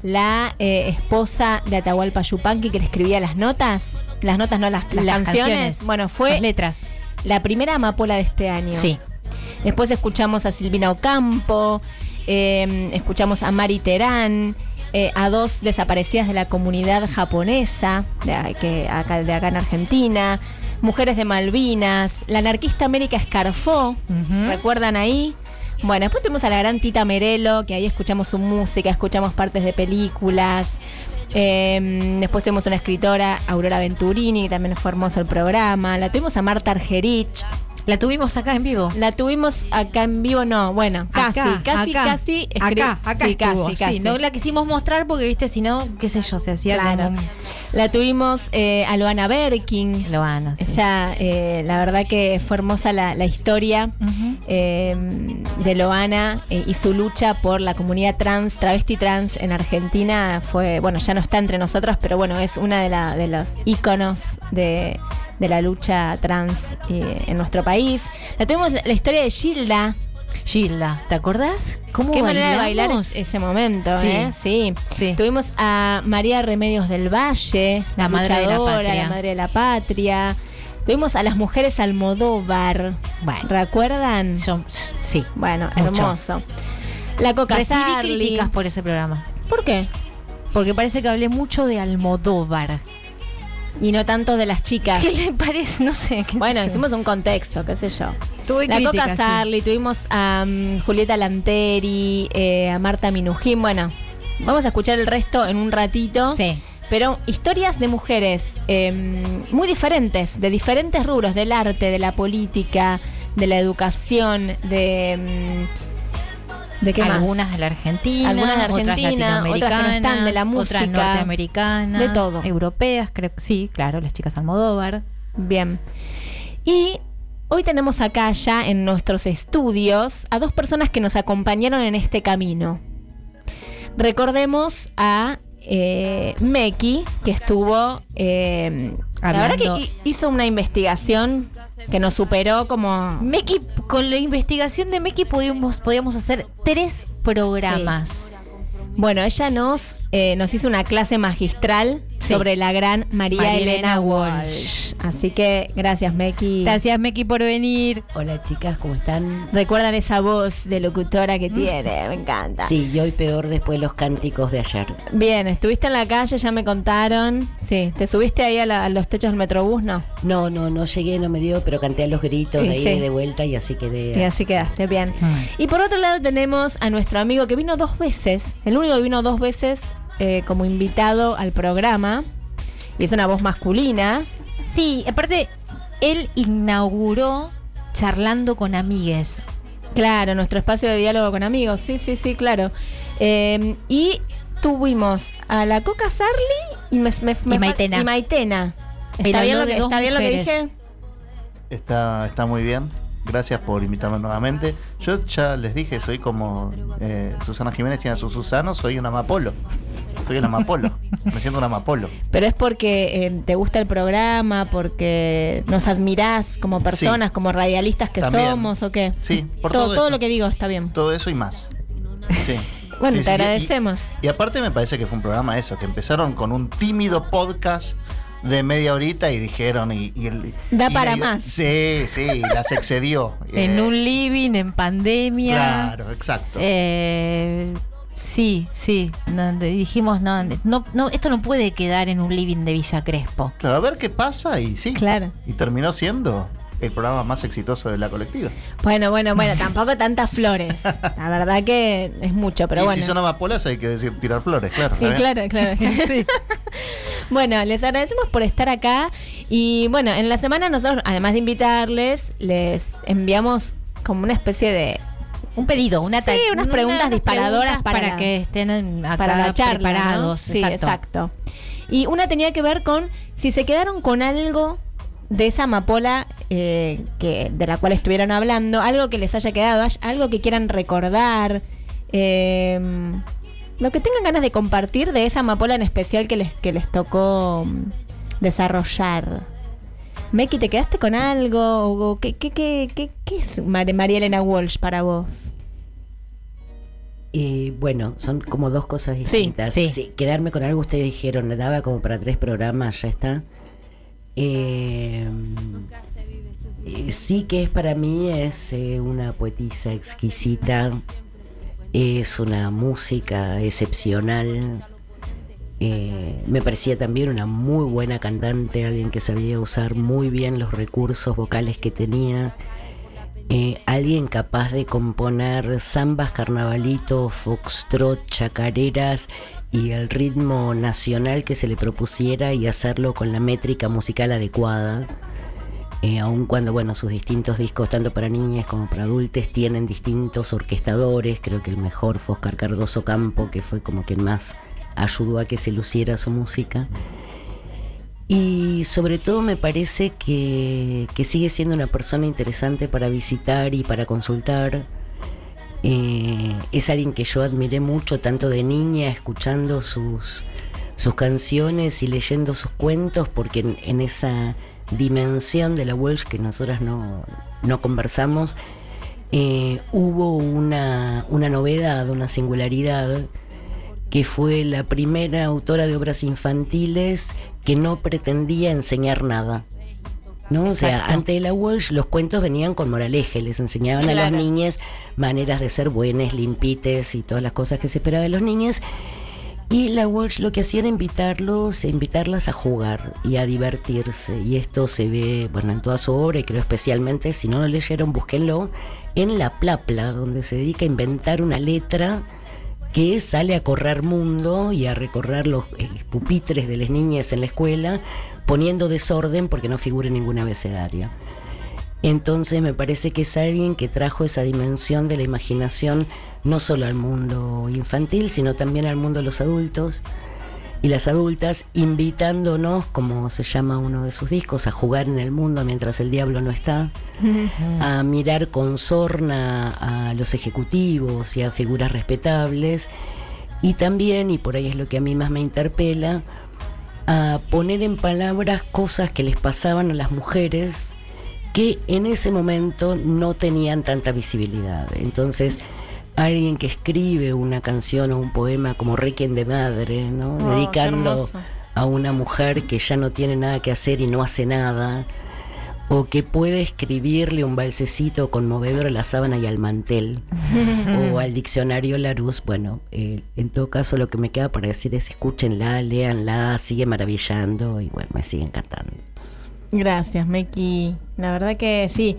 Speaker 4: La eh, esposa de Atahualpa Yupanqui que le escribía las notas. Las notas, no las, las
Speaker 5: Las
Speaker 4: canciones.
Speaker 5: canciones,
Speaker 4: Bueno, fue
Speaker 5: las letras.
Speaker 4: la primera amapola de este año.
Speaker 5: Sí.
Speaker 4: Después escuchamos a Silvina Ocampo, eh, escuchamos a Mari Terán, eh, a dos desaparecidas de la comunidad japonesa, de, que, acá, de acá en Argentina, mujeres de Malvinas, la anarquista América Escarfó, ¿recuerdan ahí? Bueno, después tuvimos a la gran Tita Merelo, que ahí escuchamos su música, escuchamos partes de películas. Eh, después tuvimos una escritora, Aurora Venturini, que también fue hermoso el programa. La tuvimos a Marta Argerich.
Speaker 5: La tuvimos acá en vivo.
Speaker 4: La tuvimos acá en vivo, no, bueno, casi,
Speaker 5: Acá,
Speaker 4: casi,
Speaker 5: acá.
Speaker 4: casi.
Speaker 5: Acá, acá
Speaker 4: sí,
Speaker 5: estuvo,
Speaker 4: casi,
Speaker 5: sí,
Speaker 4: casi.
Speaker 5: no la quisimos mostrar porque, viste, si no, qué sé yo, se hacía
Speaker 4: Claro.
Speaker 5: como...
Speaker 4: La tuvimos eh, a Loana Berkin.
Speaker 5: Loana, sí.
Speaker 4: Ella, eh, la verdad que fue hermosa la, la historia eh, de Loana y su lucha por la comunidad trans, travesti trans en Argentina. Fue, bueno, ya no está entre nosotras, pero bueno, es una de, la- de los íconos de, de la lucha trans eh, en nuestro país. La tuvimos la, la historia de Gilda.
Speaker 5: Gilda, ¿te acordás? ¿Cómo
Speaker 4: Qué manera de bailar
Speaker 5: bailamos?
Speaker 4: es- ese momento,
Speaker 5: Sí.
Speaker 4: ¿eh? Sí. Tuvimos a María Remedios del Valle, la,
Speaker 5: madre de la patria.
Speaker 4: la madre de la patria. Tuvimos a las mujeres Almodóvar. ¿Recuerdan?
Speaker 5: sí.
Speaker 4: Bueno,
Speaker 5: Mucho.
Speaker 4: hermoso. La Coca
Speaker 5: Recibí
Speaker 4: Sarli.
Speaker 5: críticas por ese programa.
Speaker 4: ¿Por qué?
Speaker 5: Porque parece que hablé mucho de Almodóvar.
Speaker 4: Y no tanto de las chicas.
Speaker 5: ¿Qué le parece? No sé. qué
Speaker 4: Bueno,
Speaker 5: sé
Speaker 4: hicimos un contexto, qué sé yo.
Speaker 5: Tuve
Speaker 4: la Coca
Speaker 5: críticas, sí.
Speaker 4: Sarli, tuvimos a mm, Julieta Lanteri, eh, a Marta Minujín. Bueno, vamos a escuchar el resto en un ratito.
Speaker 5: Sí.
Speaker 4: Pero historias de mujeres eh, muy diferentes, de diferentes rubros, del arte, de la política, de la educación, de... mm, ¿De qué más?
Speaker 5: Algunas de la Argentina,
Speaker 4: Algunas de
Speaker 5: otras
Speaker 4: Argentina, otras que no
Speaker 5: latinoamericanas,
Speaker 4: están, de la música,
Speaker 5: otras norteamericanas,
Speaker 4: de todo.
Speaker 5: europeas, creo. Sí, claro, las chicas Almodóvar.
Speaker 4: Bien. Y hoy tenemos acá ya en nuestros estudios a dos personas que nos acompañaron en este camino. Recordemos a eh, Meki, que estuvo... eh, la verdad que hi- hizo una investigación que nos superó como...
Speaker 5: Meki, con la investigación de Meki podíamos, podíamos hacer tres programas.
Speaker 4: Bueno, ella nos, eh, nos hizo una clase magistral
Speaker 5: Sí.
Speaker 4: sobre la gran María,
Speaker 5: María
Speaker 4: Elena, Walsh. Así que gracias, Meki.
Speaker 5: Gracias, Meki, por venir.
Speaker 18: Hola, chicas, ¿cómo están?
Speaker 4: Recuerdan esa voz de locutora que tiene, me encanta.
Speaker 18: Sí, y hoy peor después de los cánticos de ayer.
Speaker 4: Bien, estuviste en la calle, ya me contaron. Sí, ¿te subiste ahí a, la- a los techos del Metrobús? No.
Speaker 18: No, no, no llegué, no me dio, pero canté a los gritos de ahí
Speaker 4: sí.
Speaker 18: de vuelta y así quedé.
Speaker 4: Y así quedaste, bien. Y por otro lado tenemos a nuestro amigo que vino dos veces, el único vino dos veces eh, como invitado al programa, y es una voz masculina.
Speaker 5: Sí, aparte, él inauguró charlando con amigues.
Speaker 4: Claro, nuestro espacio de diálogo con amigos, sí, sí, sí, claro. Eh, y tuvimos a la Coca Sarli y, me, me-
Speaker 5: Maitena.
Speaker 4: y Maitena.
Speaker 5: Él
Speaker 4: ¿Está bien lo que, está bien lo que dije?
Speaker 19: Está, está muy bien. Gracias por invitarme nuevamente. Yo ya les dije, soy como eh, Susana Jiménez tiene a su Susano, soy una amapolo. Soy un amapolo. Me siento un amapolo.
Speaker 4: Pero es porque eh, te gusta el programa, porque nos admirás como personas,
Speaker 19: Sí.
Speaker 4: como radialistas que
Speaker 19: También.
Speaker 4: somos o qué.
Speaker 19: Sí, por
Speaker 4: todo,
Speaker 19: todo
Speaker 4: lo que digo está bien.
Speaker 19: Todo eso y más. Sí.
Speaker 4: Bueno,
Speaker 19: Sí,
Speaker 4: te agradecemos.
Speaker 19: Y, y aparte me parece que fue un programa eso, que empezaron con un tímido podcast de media horita y dijeron y, y el-
Speaker 4: Da
Speaker 19: y
Speaker 4: para
Speaker 19: la
Speaker 4: más.
Speaker 19: Sí, sí, las excedió.
Speaker 5: En
Speaker 19: Eh,
Speaker 5: un living, en pandemia.
Speaker 19: Claro, exacto.
Speaker 5: Eh, sí, sí. no, dijimos, no, no, no, esto no puede quedar en un living de Villa Crespo.
Speaker 19: Claro, a ver qué pasa y sí.
Speaker 4: Claro.
Speaker 19: Y terminó siendo el programa más exitoso de la colectiva.
Speaker 4: Bueno, bueno, bueno, tampoco tantas flores. La verdad que es mucho, pero
Speaker 19: y
Speaker 4: bueno.
Speaker 19: si son amapolas hay que decir tirar flores, claro.
Speaker 4: Y claro, claro. bueno, les agradecemos por estar acá. Y bueno, en la semana nosotros, además de invitarles, les enviamos como una especie de.
Speaker 5: Un pedido, una
Speaker 4: Sí, unas
Speaker 5: unas
Speaker 4: preguntas disparadoras
Speaker 5: preguntas
Speaker 4: para,
Speaker 5: para que estén acá
Speaker 4: para la charla,
Speaker 5: preparados.
Speaker 4: ¿no? Sí, exacto. Y una tenía que ver con si se quedaron con algo de esa amapola eh, que, de la cual estuvieron hablando, algo que les haya quedado, algo que quieran recordar, eh, lo que tengan ganas de compartir de esa amapola en especial que les, que les tocó mm, desarrollar. Meki, ¿te quedaste con algo? ¿O ¿Qué, qué, qué, qué, qué es Mar- María Elena Walsh para vos?
Speaker 18: Eh, bueno, son como dos cosas distintas.
Speaker 5: sí.
Speaker 18: quedarme con algo ustedes dijeron, daba como para tres programas, ya está. Eh, sí que es para mí, es eh, una poetisa exquisita, es una música excepcional. Eh, me parecía también una muy buena cantante, alguien que sabía usar muy bien los recursos vocales que tenía. Alguien capaz de componer zambas, carnavalitos, foxtrot, chacareras y el ritmo nacional que se le propusiera y hacerlo con la métrica musical adecuada. Eh, aun cuando bueno sus distintos discos tanto para niñas como para adultos tienen distintos orquestadores creo que el mejor fue Oscar Cardoso Campo que fue como quien más ayudó a que se luciera su música y sobre todo me parece que, que sigue siendo una persona interesante para visitar y para consultar. Eh, es alguien que yo admiré mucho, tanto de niña, escuchando sus, sus canciones y leyendo sus cuentos, porque en, esa dimensión de la Welsh que nosotras no, no conversamos, eh, hubo una, una novedad, una singularidad, que fue la primera autora de obras infantiles que no pretendía enseñar nada. ¿No? O sea, antes de la Walsh los cuentos venían con moraleje, les enseñaban a las niñas maneras de ser buenas, limpites y todas las cosas que se esperaba de los niños. Y la Walsh lo que hacía era invitarlos, invitarlas a jugar y a divertirse. Y esto se ve, bueno, en toda su obra, y creo especialmente, si no lo leyeron, búsquenlo, en La Plapla, donde se dedica a inventar una letra que sale a correr mundo y a recorrer los eh, pupitres de las niñas en la escuela, poniendo desorden porque no figura en ningún abecedario. Entonces me parece que es alguien que trajo esa dimensión de la imaginación no solo al mundo infantil, sino también al mundo de los adultos. Y las adultas, invitándonos, como se llama uno de sus discos, a jugar en el mundo mientras el diablo no está, a mirar con sorna a los ejecutivos y a figuras respetables, y también, y por ahí es lo que a mí más me interpela, a poner en palabras cosas que les pasaban a las mujeres que en ese momento no tenían tanta visibilidad. Entonces, alguien que escribe una canción o un poema como Requiem de Madre, ¿no?
Speaker 4: Oh,
Speaker 18: dedicando a una mujer que ya no tiene nada que hacer y no hace nada, o que puede escribirle un balsecito conmovedor a la sábana y al mantel, o al diccionario Larousse, bueno, eh, en todo caso lo que me queda para decir es escúchenla, léanla, sigue maravillando y bueno, me sigue encantando.
Speaker 4: Gracias, Meki. La verdad que sí.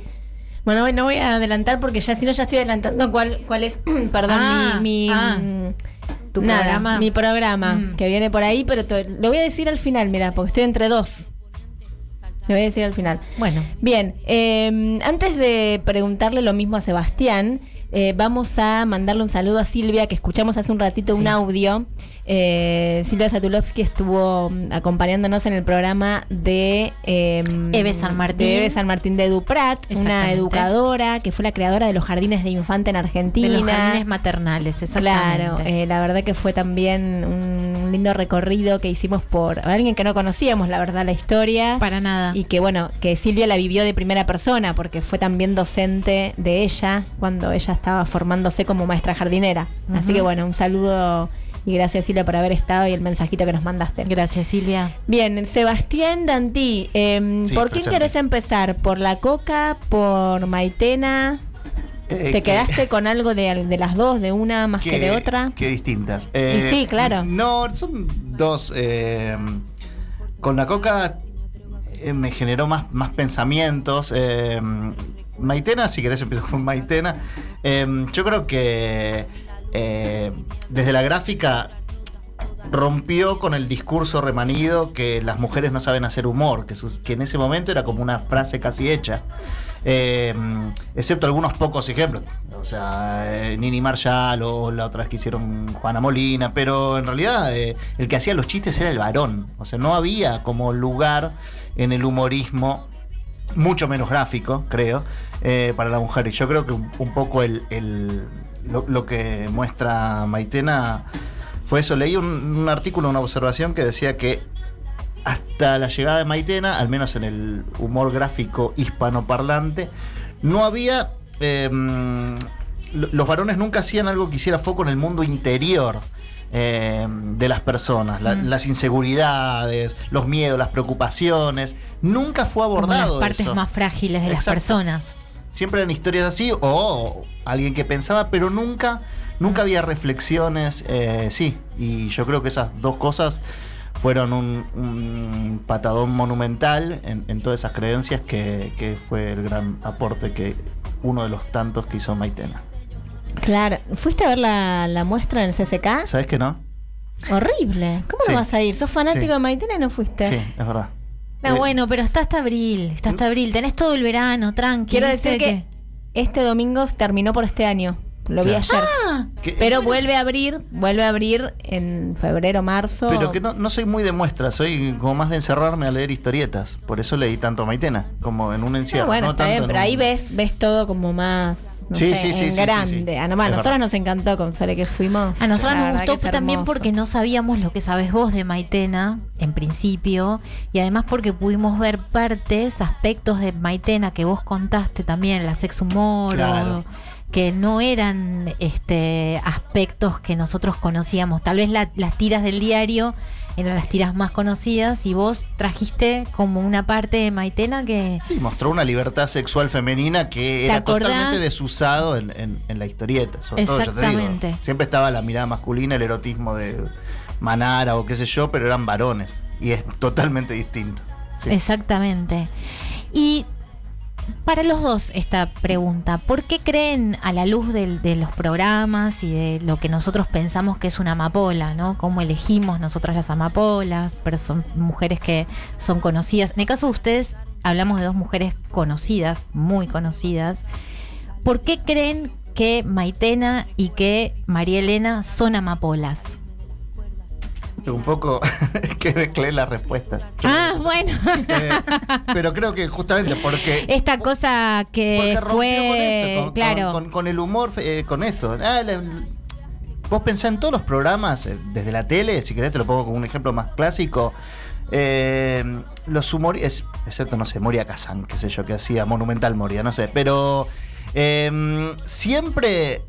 Speaker 4: Bueno, no voy a adelantar porque ya si no ya estoy adelantando cuál, cuál es, perdón,
Speaker 5: Ah,
Speaker 4: mi, mi,
Speaker 5: ah.
Speaker 4: mm,
Speaker 5: Tu
Speaker 4: nada,
Speaker 5: programa.
Speaker 4: mi programa
Speaker 5: Mm.
Speaker 4: que viene por ahí, pero lo voy a decir al final, mira, porque estoy entre dos. Lo voy a decir al final.
Speaker 5: Bueno.
Speaker 4: Bien, eh, antes de preguntarle lo mismo a Sebastián, Eh, vamos a mandarle un saludo a Silvia, que escuchamos hace un ratito un audio. Eh, Silvia Satulovsky estuvo mm, acompañándonos en el programa de em,
Speaker 5: Eve San Martín.
Speaker 4: de Eve San Martín de Duprat, una educadora que fue la creadora de los jardines de infante en Argentina.
Speaker 5: De los jardines maternales, exactamente.
Speaker 4: Claro, eh, la verdad que fue también un lindo recorrido que hicimos por alguien que no conocíamos, la verdad, la historia.
Speaker 5: Para nada.
Speaker 4: Y que bueno, que Silvia la vivió de primera persona porque fue también docente de ella cuando ella estaba formándose como maestra jardinera. Así que bueno, un saludo y gracias Silvia por haber estado y el mensajito que nos mandaste.
Speaker 5: Gracias Silvia.
Speaker 4: Bien, Sebastián Dantí, em,
Speaker 19: Sí,
Speaker 4: ¿por quién querés empezar? ¿Por la coca? ¿Por Maitena?
Speaker 19: Eh,
Speaker 4: ¿Te
Speaker 19: que-
Speaker 4: quedaste con algo de, de las dos, de una más que, de otra?
Speaker 19: Qué distintas.
Speaker 4: Y sí, claro.
Speaker 19: No, son dos. eh, con la coca eh, me generó más, más pensamientos. eh, Maitena, si querés empiezo con Maitena. Eh, yo creo que eh, desde la gráfica rompió con el discurso remanido que las mujeres no saben hacer humor, que, en ese momento era como una frase casi hecha. Eh, excepto algunos pocos ejemplos. O sea, eh, Nini Marshall o la otra que hicieron Juana Molina, pero en realidad el que hacía los chistes era el varón. O sea, no había como lugar en el humorismo mucho menos gráfico, creo, para la mujer. Y yo creo que un, poco el- lo, lo que muestra Maitena fue eso. Leí un, un artículo, una observación que decía que hasta la llegada de Maitena, al menos en el humor gráfico hispanoparlante, no había... eh, lo- los varones nunca hacían algo que hiciera foco en el mundo interior eh, de las personas, la-
Speaker 5: Mm.
Speaker 19: las inseguridades, los miedos, las preocupaciones. Nunca fue
Speaker 5: Como
Speaker 19: abordado
Speaker 5: las partes
Speaker 19: eso.
Speaker 5: más frágiles de las personas.
Speaker 19: Siempre eran historias así o alguien que pensaba, pero nunca, nunca había reflexiones, eh, sí. Y yo creo que esas dos cosas fueron un, un patadón monumental en, en todas esas creencias que, que fue el gran aporte que uno de los tantos que hizo Maitena.
Speaker 4: Claro. ¿Fuiste a ver la, la muestra en el CCK?
Speaker 19: ¿Sabes que no?
Speaker 4: Horrible. ¿Cómo
Speaker 19: Sí.
Speaker 4: no vas a ir? ¿Sos fanático
Speaker 19: Sí.
Speaker 4: de Maitena y no fuiste?
Speaker 19: Sí, es verdad.
Speaker 5: No,
Speaker 19: Eh,
Speaker 5: bueno, pero está hasta abril, está hasta abril. Tenés todo el verano, tranqui.
Speaker 4: Quiero
Speaker 5: ¿viste
Speaker 4: decir que este domingo terminó por este año. Lo vi ayer.
Speaker 5: Ah,
Speaker 19: Que-
Speaker 4: Pero vuelve a abrir, vuelve a abrir en febrero, marzo.
Speaker 19: Pero que no, no soy muy de muestras, soy como más de encerrarme a leer historietas. Por eso leí tanto a Maitena, como en un
Speaker 4: Ah,
Speaker 19: encierro.
Speaker 4: bueno,
Speaker 19: no
Speaker 4: está
Speaker 19: tanto
Speaker 4: bien, pero
Speaker 19: un-
Speaker 4: ahí ves, ves todo como más no
Speaker 19: Sí,
Speaker 4: sé,
Speaker 19: sí, sí,
Speaker 4: en
Speaker 19: sí, sí,
Speaker 4: grande.
Speaker 19: sí.
Speaker 4: A nomás,
Speaker 19: Es
Speaker 4: nosotros
Speaker 19: verdad.
Speaker 4: nos encantó con Sole que fuimos.
Speaker 5: A nosotros nos gustó también porque no sabíamos lo que sabes vos de Maitena, en principio, y además porque pudimos ver partes, aspectos de Maitena que vos contaste también, la sex humor,
Speaker 19: Claro.
Speaker 5: o que no eran este aspectos que nosotros conocíamos. Tal vez la- las tiras del diario eran las tiras más conocidas y vos trajiste como una parte de Maitena que...
Speaker 19: Sí, mostró una libertad sexual femenina que era
Speaker 5: acordás?
Speaker 19: totalmente desusado en, en- en la historieta. Sobre todo, ya te digo,
Speaker 5: Exactamente.
Speaker 19: siempre estaba la mirada masculina, el erotismo de Manara o qué sé yo, pero eran varones. Y es totalmente distinto. Sí.
Speaker 5: Exactamente. Y para los dos esta pregunta, ¿por qué creen a la luz de los programas y de lo que nosotros pensamos que es una amapola, ¿no? ¿Cómo elegimos nosotras las amapolas? Perso- mujeres que son conocidas. En el caso de ustedes, hablamos de dos mujeres conocidas, muy conocidas. ¿Por qué creen que Maitena y que María Elena son amapolas?
Speaker 19: Un poco que mezclé las respuestas.
Speaker 5: Ah, bueno.
Speaker 19: Eh, pero creo que justamente porque
Speaker 5: Esta cosa que fue,
Speaker 19: con eso, con,
Speaker 5: claro.
Speaker 19: con- el humor, eh, con esto. Ah, la- vos pensás en todos los programas, eh, desde la tele, si querés te lo pongo como un ejemplo más clásico. eh, los humoristas, excepto, no sé, Moria Kazan, qué sé yo, que hacía Monumental Moria, no sé, pero eh, siempre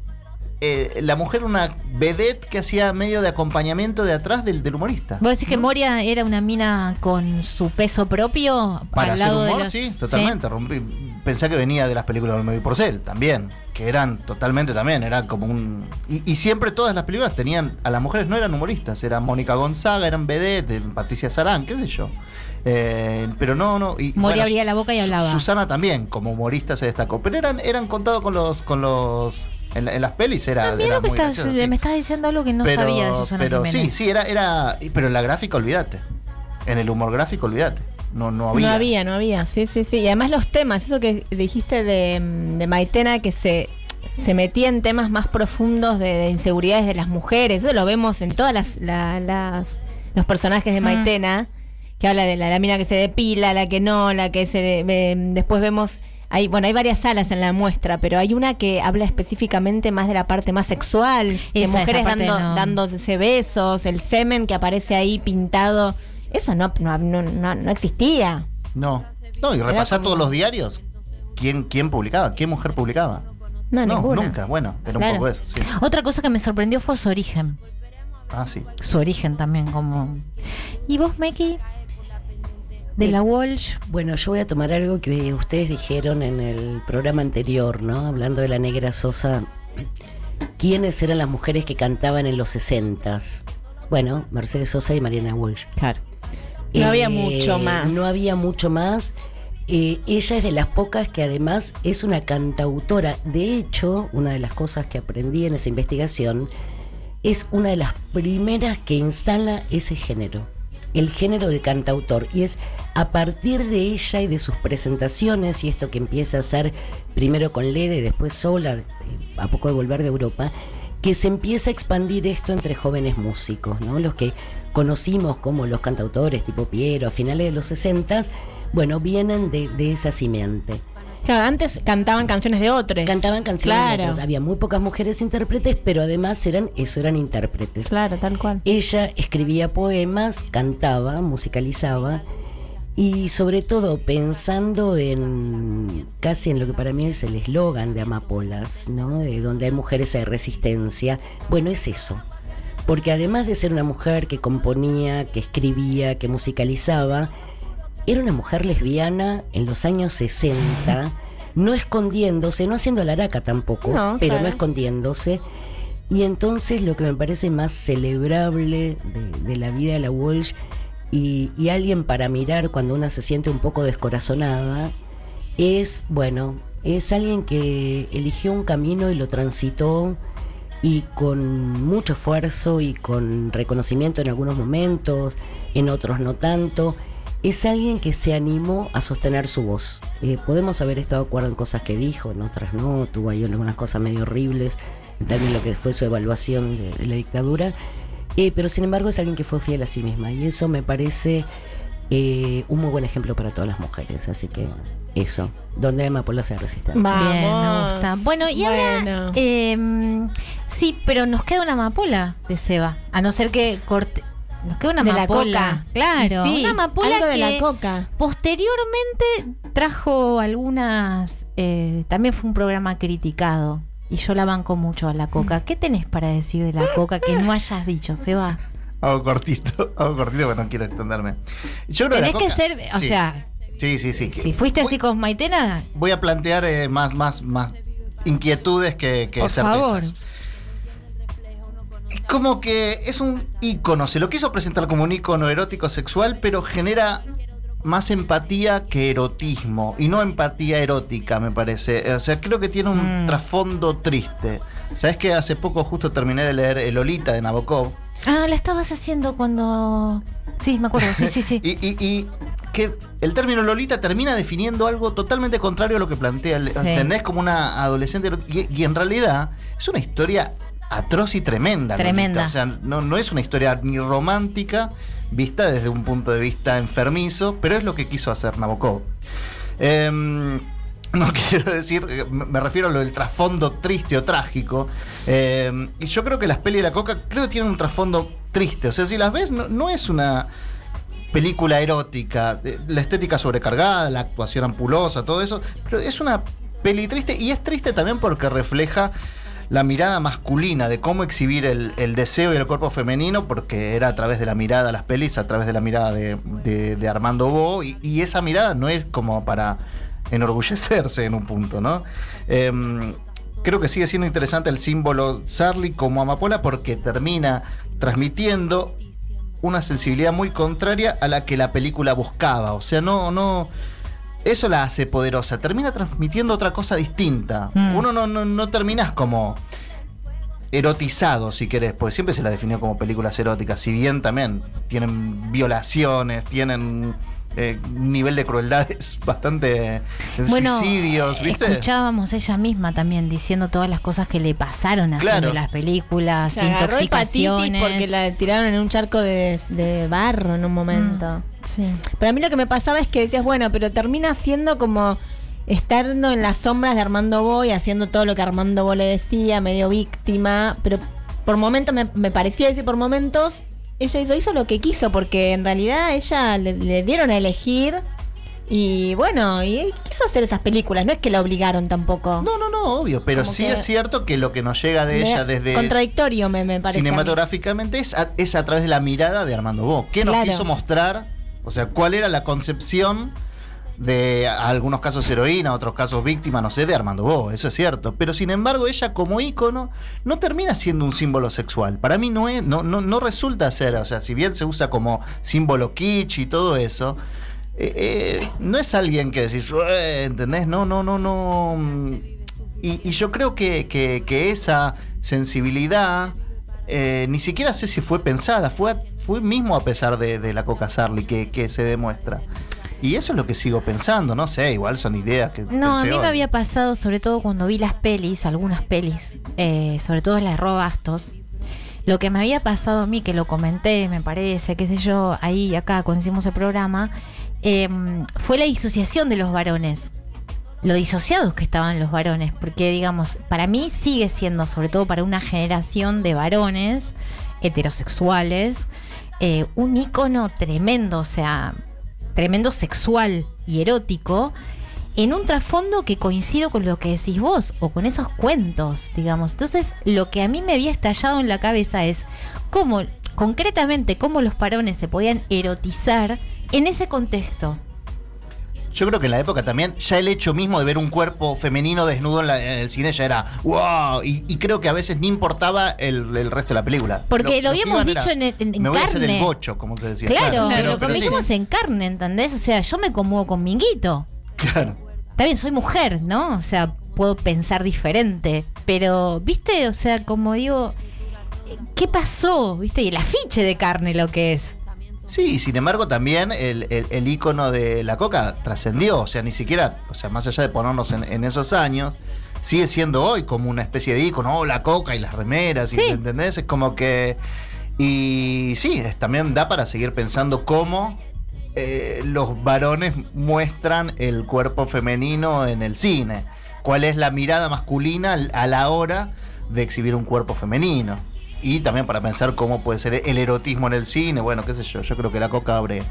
Speaker 19: eh, la mujer una vedette que hacía medio de acompañamiento de atrás del, del humorista.
Speaker 5: ¿Vos decís que Moria era una mina con su peso propio
Speaker 19: Para
Speaker 5: al
Speaker 19: hacer
Speaker 5: lado
Speaker 19: humor,
Speaker 5: de los-
Speaker 19: sí, totalmente. Rompí- Pensé que venía de las películas de y Porcel, también. Que eran totalmente también, era como un. Y, y siempre todas las películas tenían. A las mujeres no eran humoristas, eran Mónica Gonzaga, eran Vedette, Patricia Sarán, qué sé yo. Eh, pero no, no. Y,
Speaker 5: Moria abría la boca y hablaba.
Speaker 19: Susana también, como humorista, se destacó. Pero eran, eran contados con los. con los en, la- en las pelis era.
Speaker 5: Ah, mira
Speaker 19: era
Speaker 5: lo que
Speaker 19: muy
Speaker 5: estás,
Speaker 19: gracioso, sí.
Speaker 5: me estás diciendo algo que no
Speaker 19: pero,
Speaker 5: sabía de Susana
Speaker 19: pero
Speaker 5: Jiménez.
Speaker 19: sí, sí, era, era. Pero en la gráfica, olvídate. En el humor gráfico, olvídate. No, no había.
Speaker 4: No había, no había. Sí, sí, sí. Y además los temas, eso que dijiste de, de Maitena, que se, se metía en temas más profundos de, de inseguridades de las mujeres. Eso lo vemos en todas las, la- las los personajes de
Speaker 5: Mm.
Speaker 4: Maitena, que habla de la, la mina que se depila, la que no, la que se eh, después vemos hay, bueno, hay varias salas en la muestra, pero hay una que habla específicamente más de la parte más sexual, de
Speaker 5: Esa-
Speaker 4: mujeres dando,
Speaker 5: no.
Speaker 4: dándose besos, el semen que aparece ahí pintado. Eso no, no, no, no- no existía.
Speaker 19: No. No, y repasar
Speaker 4: como-
Speaker 19: todos los diarios. ¿Quién, ¿Quién publicaba? ¿Qué mujer publicaba?
Speaker 4: No, ninguna.
Speaker 19: nunca. Bueno, era un poco eso, sí.
Speaker 5: Otra cosa que me sorprendió fue su origen.
Speaker 19: Ah, sí.
Speaker 5: Su origen también como... ¿Y vos, Meki? De la Walsh.
Speaker 18: Bueno, yo voy a tomar algo que ustedes dijeron en el programa anterior, ¿no? Hablando de la negra Sosa. ¿Quiénes eran las mujeres que cantaban en los 60 Bueno, Mercedes Sosa y Mariana Walsh.
Speaker 4: Claro. No había mucho más.
Speaker 18: No había mucho más. Eh, ella es de las pocas que además es una cantautora. De hecho, una de las cosas que aprendí en esa investigación es una de las primeras que instala ese género, el género del cantautor. Y es a partir de ella y de sus presentaciones, y esto que empieza a hacer primero con Lede y después sola, eh, a poco de volver de Europa, que se empieza a expandir esto entre jóvenes músicos, ¿no? Los que conocimos como los cantautores tipo Piero a finales de los 60, bueno, vienen de, de esa simiente.
Speaker 4: Claro, antes cantaban canciones de otros.
Speaker 18: Cantaban canciones de otros. Había muy pocas mujeres intérpretes, pero además eran, eso eran intérpretes.
Speaker 4: Claro, tal cual.
Speaker 18: Ella escribía poemas, cantaba, musicalizaba y sobre todo pensando en casi en lo que para mí es el eslogan de Amapolas, ¿no? De donde hay mujeres hay resistencia. Bueno, es eso. Porque además de ser una mujer que componía, que escribía, que musicalizaba, era una mujer lesbiana en los años 60, no escondiéndose, no haciendo la araca tampoco,
Speaker 4: No,
Speaker 18: pero
Speaker 4: claro.
Speaker 18: no escondiéndose. Y entonces lo que me parece más celebrable de, de la vida de la Walsh y, y alguien para mirar cuando una se siente un poco descorazonada es, bueno, es alguien que eligió un camino y lo transitó y con mucho esfuerzo y con reconocimiento en algunos momentos, en otros no tanto. Es alguien que se animó a sostener su voz. Eh, podemos haber estado de acuerdo en cosas que dijo, en otras no, tuvo ahí algunas cosas medio horribles, también lo que fue su evaluación de, de la dictadura, Eh, pero sin embargo es alguien que fue fiel a sí misma y eso me parece eh, un muy buen ejemplo para todas las mujeres, así que eso, donde hay amapolas hay resistencia.
Speaker 5: Bien, me gusta. Bueno, y ahora.
Speaker 4: Bueno.
Speaker 5: eh, sí, pero nos queda una amapola de Seba. A no ser que corte. Nos queda una
Speaker 4: De la
Speaker 5: amapola.
Speaker 4: coca.
Speaker 5: Claro,
Speaker 4: sí,
Speaker 5: una amapola
Speaker 4: algo de
Speaker 5: que
Speaker 4: la coca.
Speaker 5: posteriormente trajo algunas. eh, también fue un programa criticado. Y yo la banco mucho a la coca. ¿Qué tenés para decir de la coca que no hayas dicho, Seba?
Speaker 19: Hago cortito, hago cortito porque no quiero extenderme. Yo creo
Speaker 5: Tenés
Speaker 19: la
Speaker 5: que
Speaker 19: coca-
Speaker 5: ser. O
Speaker 19: sí.
Speaker 5: sea,
Speaker 19: Sí, sí, sí.
Speaker 5: si fuiste así con Maitena,
Speaker 19: Voy a plantear eh, más, más, más inquietudes que, que
Speaker 5: por
Speaker 19: certezas.
Speaker 5: favor.
Speaker 19: Es como que es un ícono, se lo quiso presentar como un ícono erótico sexual, pero genera más empatía que erotismo, y no empatía erótica, me parece. O sea, creo que tiene un
Speaker 5: Mm.
Speaker 19: trasfondo triste. ¿Sabes que hace poco justo terminé de leer El Lolita de Nabokov?
Speaker 5: Ah, la estabas haciendo cuando. Sí, me acuerdo, sí, sí, sí.
Speaker 19: Y, y- y que el término Lolita termina definiendo algo totalmente contrario a lo que plantea.
Speaker 5: Sí.
Speaker 19: ¿Entendés? Como una adolescente. Y, y en realidad es una historia atroz y tremenda.
Speaker 5: Tremenda.
Speaker 19: O sea, no, no es una historia ni romántica, vista desde un punto de vista enfermizo, pero es lo que quiso hacer Nabokov. Em, no quiero decir, eh, me refiero a lo del trasfondo triste o trágico. Eh, y yo creo que las pelis de la coca creo que tienen un trasfondo triste. O sea, si las ves, no, no es una película erótica. eh, La estética sobrecargada, la actuación ampulosa, todo eso. Pero es una peli triste y es triste también porque refleja la mirada masculina de cómo exhibir el, el deseo y el cuerpo femenino, porque era a través de la mirada las pelis, a través de la mirada de, de- de Armando Bo, y, y esa mirada no es como para enorgullecerse en un punto, ¿no? Em, creo que sigue siendo interesante el símbolo Sarli como amapola porque termina transmitiendo una sensibilidad muy contraria a la que la película buscaba. O sea, no, no. Eso la hace poderosa. Termina transmitiendo otra cosa distinta.
Speaker 5: Mm.
Speaker 19: Uno no, no, no terminás como erotizado, si querés, porque siempre se la definió como películas eróticas. Si bien también tienen violaciones, tienen eh, nivel de crueldades bastante eh,
Speaker 5: Bueno,
Speaker 19: suicidios, ¿viste?
Speaker 5: escuchábamos ella misma también diciendo todas las cosas que le pasaron haciendo
Speaker 19: Claro.
Speaker 5: las películas, intoxicaciones.
Speaker 4: porque la tiraron en un charco de, de barro en un momento.
Speaker 5: Mm, Sí.
Speaker 4: Pero a mí lo que me pasaba es que decías, bueno, pero termina siendo como estando en las sombras de Armando Boy, haciendo todo lo que Armando Boy le decía, medio víctima, pero por momentos me, me parecía decir, por momentos ella hizo, hizo lo que quiso, porque en realidad ella le, le dieron a elegir y bueno, y quiso hacer esas películas, no es que la obligaron tampoco.
Speaker 19: No, no, no, obvio, pero
Speaker 4: Como
Speaker 19: sí
Speaker 4: que-
Speaker 19: es cierto que lo que nos llega de ella desde
Speaker 4: Contradictorio me, me parece.
Speaker 19: cinematográficamente es a, es a través de la mirada de Armando Bo. ¿Qué nos
Speaker 4: Claro.
Speaker 19: quiso mostrar? O sea, ¿cuál era la concepción de algunos casos heroína, otros casos víctima, no sé, de Armando Bo? Eso es cierto. Pero sin embargo, ella como ícono no termina siendo un símbolo sexual. Para mí no, es, no, no, no resulta ser, o sea, si bien se usa como símbolo kitsch y todo eso. eh, eh, no es alguien que decís, ¿entendés? No, no, no, no. Y, yo creo que- que esa sensibilidad eh, ni siquiera sé si fue pensada, fue, fue mismo a pesar de, de la Coca Sarli que, que se demuestra. Y eso es lo que sigo pensando, no sé, igual son ideas que...
Speaker 5: No, a mí
Speaker 19: hoy.
Speaker 5: me había pasado, sobre todo cuando vi las pelis, algunas pelis, eh, sobre todo las Robastos. Lo que me había pasado a mí, que lo comenté, me parece, qué sé yo, ahí acá cuando hicimos el programa, eh, fue la disociación de los varones. Lo disociados que estaban los varones. Porque, digamos, para mí sigue siendo, sobre todo para una generación de varones heterosexuales, eh, un ícono tremendo, o sea, tremendo sexual y erótico, en un trasfondo que coincido con lo que decís vos, o con esos cuentos, digamos. Entonces, lo que a mí me había estallado en la cabeza es cómo, concretamente, cómo los varones se podían erotizar en ese contexto.
Speaker 19: Yo creo que en la época también, ya el hecho mismo de ver un cuerpo femenino desnudo en, la- en el cine ya era wow. Y, y creo que a veces ni importaba el, el resto de la película.
Speaker 5: Porque lo habíamos dicho
Speaker 19: era,
Speaker 5: en, en- en
Speaker 19: Me voy a hacer el bocho, como se decía.
Speaker 5: Claro,
Speaker 19: pero-
Speaker 5: lo
Speaker 19: sí.
Speaker 5: convertimos en carne, ¿entendés? O sea, yo me conmuevo con Minguito.
Speaker 19: Claro.
Speaker 5: Está bien, soy mujer, ¿no? O sea, puedo pensar diferente. Pero, ¿viste? O sea, como digo, ¿qué pasó? ¿Viste? Y el afiche de carne lo que es.
Speaker 19: Sí, y sin embargo también el, el, el ícono de la coca trascendió, o sea, ni siquiera, o sea, más allá de ponernos en, en esos años, sigue siendo hoy como una especie de ícono, oh, la coca y las remeras, y,
Speaker 5: Sí.
Speaker 19: ¿entendés? Es como que... Y sí, es- también da para seguir pensando cómo eh, los varones muestran el cuerpo femenino en el cine, cuál es la mirada masculina a la hora de exhibir un cuerpo femenino. Y también para pensar cómo puede ser el erotismo en el cine, bueno, qué sé yo, yo creo que la coca abre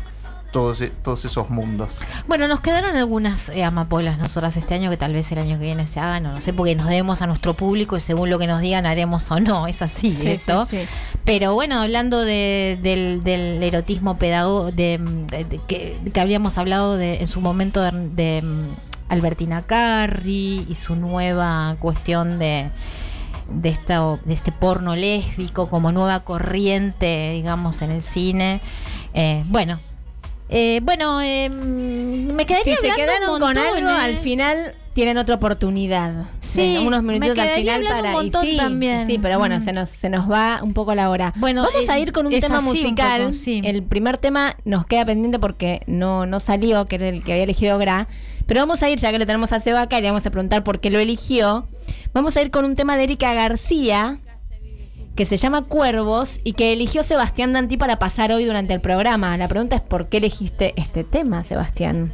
Speaker 19: todos, e- todos esos mundos.
Speaker 5: Bueno, nos quedaron algunas eh, amapolas nosotras este año que tal vez el año que viene se hagan, o no sé, porque nos debemos a nuestro público y según lo que nos digan haremos o no, es así
Speaker 4: Sí,
Speaker 5: esto.
Speaker 4: sí, sí.
Speaker 5: Pero bueno, hablando de- del, del erotismo pedagógico, de, de- de- que, que habíamos hablado de, en su momento de, de, mm, Albertina Carri y su nueva cuestión de de esta de este porno lésbico como nueva corriente digamos en el cine eh, bueno eh, bueno eh, me quedaría
Speaker 4: Si se quedaron
Speaker 5: un
Speaker 4: con algo,
Speaker 5: eh.
Speaker 4: al final tienen otra oportunidad.
Speaker 5: Sí,
Speaker 4: unos minutos al final para.
Speaker 5: un
Speaker 4: y
Speaker 5: montón
Speaker 4: sí,
Speaker 5: también.
Speaker 4: sí, pero bueno,
Speaker 5: Mm.
Speaker 4: se nos, se nos va un poco la hora.
Speaker 5: Bueno,
Speaker 4: Vamos
Speaker 5: eh,
Speaker 4: a ir con un tema
Speaker 5: un
Speaker 4: musical.
Speaker 5: poco, sí.
Speaker 4: El primer tema nos queda pendiente porque no, no salió, que era el que había elegido Gra. Pero vamos a ir, ya que lo tenemos a Sebaca, y le vamos a preguntar por qué lo eligió. Vamos a ir con un tema de Erika García, que se llama Cuervos, y que eligió Sebastián Dantí para pasar hoy durante el programa. La pregunta es: ¿por qué elegiste este tema, Sebastián?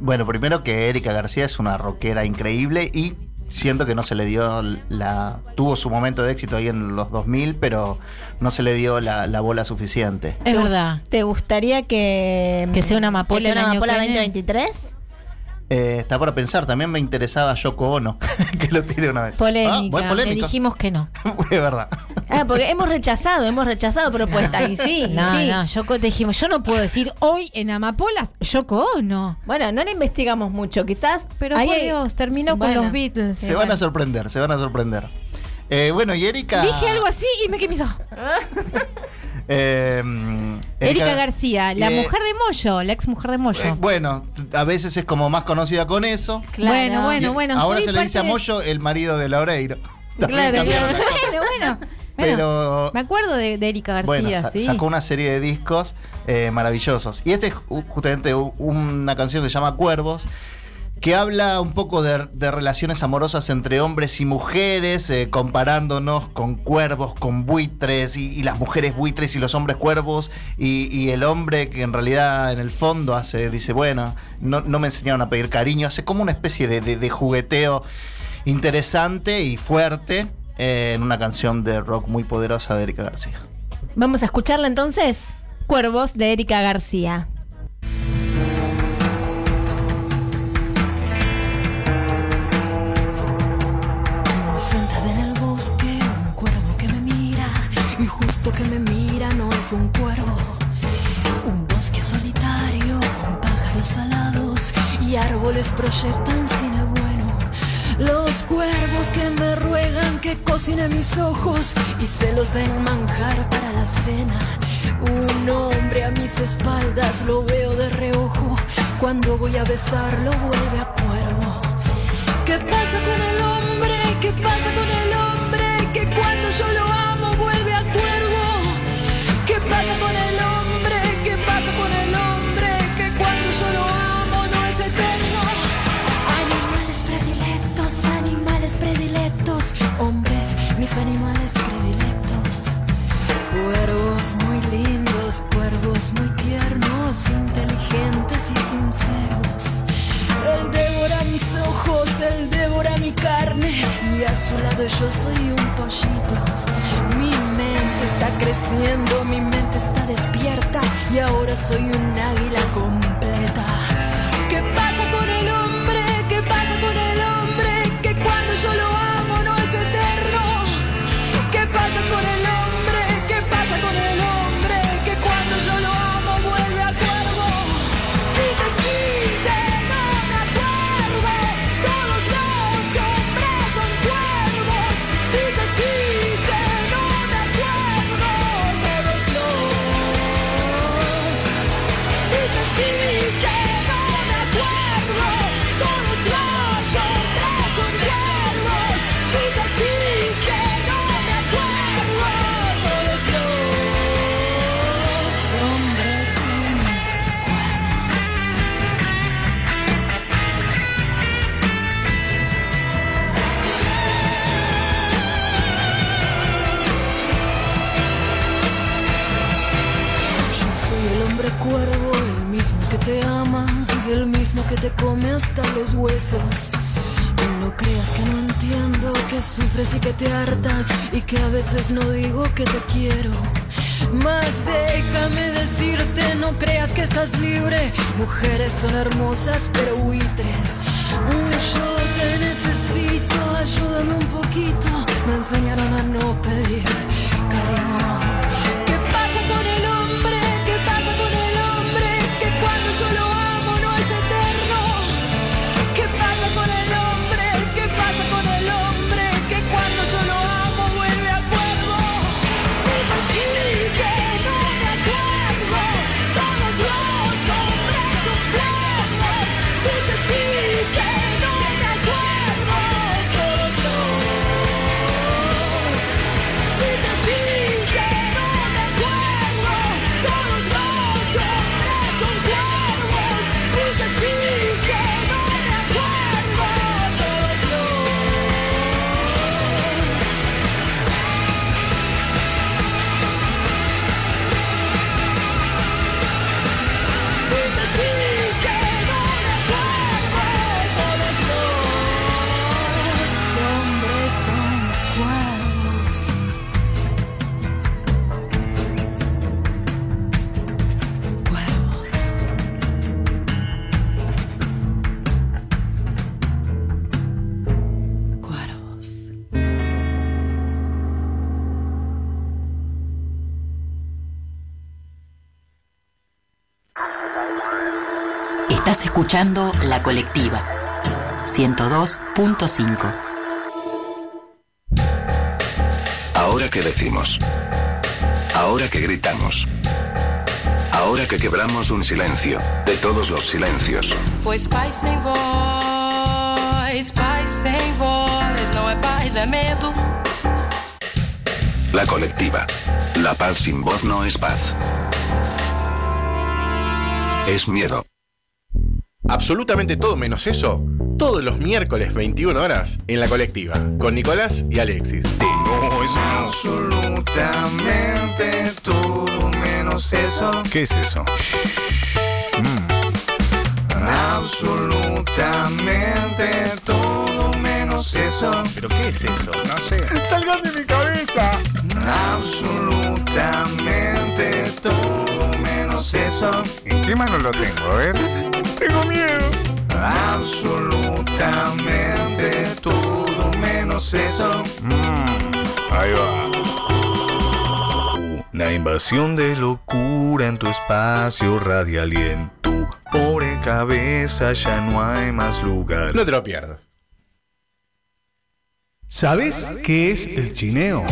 Speaker 19: Bueno, primero que Erika García es una rockera increíble y siento que no se le dio la... Tuvo su momento de éxito ahí en los 2000, pero no se le dio la, la bola suficiente.
Speaker 5: es
Speaker 4: ¿Te gu-
Speaker 5: verdad
Speaker 4: ¿Te gustaría que,
Speaker 5: Que sea una amapola
Speaker 4: que sea
Speaker 5: el
Speaker 4: una
Speaker 5: año
Speaker 4: amapola
Speaker 5: que viene?
Speaker 4: 2023?
Speaker 19: Eh, está para pensar, también me interesaba Yoko Ono, que lo tiré una vez.
Speaker 4: Polémica.
Speaker 19: Ah,
Speaker 5: le dijimos que no
Speaker 19: Es verdad.
Speaker 4: Ah, porque hemos rechazado, hemos rechazado propuestas. Y sí, y
Speaker 5: no,
Speaker 4: sí.
Speaker 5: no, yo co- dijimos, yo no puedo decir hoy en Amapolas, Yoko Ono.
Speaker 4: Bueno, no le investigamos mucho, quizás.
Speaker 5: Pero
Speaker 4: ahí
Speaker 5: por Dios, terminó con los Beatles.
Speaker 19: Se van a sorprender, se van a sorprender. Eh, bueno, y Erika...
Speaker 5: Dije algo así y me hizo.
Speaker 19: Eh,
Speaker 5: Erika García, la
Speaker 19: eh,
Speaker 5: mujer de Moyo, la ex mujer de Moyo.
Speaker 19: eh, bueno, a veces es como más conocida con eso.
Speaker 5: Bueno,
Speaker 19: Y
Speaker 5: bueno, bueno.
Speaker 19: Ahora se le dice a Moyo el marido de Laureiro.
Speaker 4: Claro, claro.
Speaker 5: Bueno, bueno.
Speaker 19: pero
Speaker 5: Me acuerdo de, de Erika García,
Speaker 19: bueno, sa-
Speaker 5: sí.
Speaker 19: sacó una serie de discos eh, maravillosos. Y este es ju- justamente una canción que se llama Cuervos, que habla un poco de, relaciones amorosas entre hombres y mujeres, eh, comparándonos con cuervos, con buitres, y, las mujeres buitres y los hombres cuervos, y, el hombre que en realidad en el fondo hace, dice, bueno, no, no me enseñaron a pedir cariño, hace como una especie de, de- de jugueteo interesante y fuerte eh, en una canción de rock muy poderosa de Erika García.
Speaker 4: Vamos a escucharla entonces. Cuervos de Erika García.
Speaker 3: Y justo que me mira no es un cuervo. Un bosque solitario con pájaros alados y árboles proyectan cine bueno. Los cuervos que me ruegan que cocine mis ojos y se los den manjar para la cena. Un hombre a mis espaldas lo veo de reojo. Cuando voy a besarlo vuelve a cuervo. ¿Qué pasa con el hombre? ¿Qué pasa con el hombre? Que cuando yo lo amo inteligentes y sinceros. Él devora mis ojos, él devora mi carne y a su lado yo soy un pollito. Mi mente está creciendo, mi mente está despierta y ahora soy un águila completa. Te que te come hasta los huesos. No creas que no entiendo que sufres y que te hartas y que a veces no digo que te quiero. Mas déjame decirte, no creas que estás libre. Mujeres son hermosas pero buitres. Yo te necesito, ayúdame un poquito. Me enseñaron a no pedir cariño.
Speaker 20: Escuchando La Colectiva 102.5.
Speaker 21: Ahora que decimos. Ahora que gritamos. Ahora que quebramos un silencio, de todos los silencios.
Speaker 22: Pois paz sem voz, paz sem voz, não é paz, é medo.
Speaker 21: La colectiva. La paz sin voz no es paz. Es miedo.
Speaker 23: Absolutamente todo menos eso, todos los miércoles 21 horas en la colectiva, con Nicolás y Alexis.
Speaker 22: No es absolutamente todo menos eso.
Speaker 23: ¿Qué es eso?
Speaker 22: Absolutamente todo menos eso.
Speaker 23: ¿Pero qué es eso? No sé.
Speaker 22: ¡Salgan de mi cabeza! Absolutamente todo menos eso.
Speaker 23: ¿En qué mano lo tengo? A ver.
Speaker 22: Tengo miedo. Absolutamente todo menos eso.
Speaker 23: Ahí va.
Speaker 22: La invasión de locura en tu espacio radial y en tu pobre cabeza ya no hay más lugar.
Speaker 23: No te lo pierdas.
Speaker 24: ¿Sabes qué es el chineo?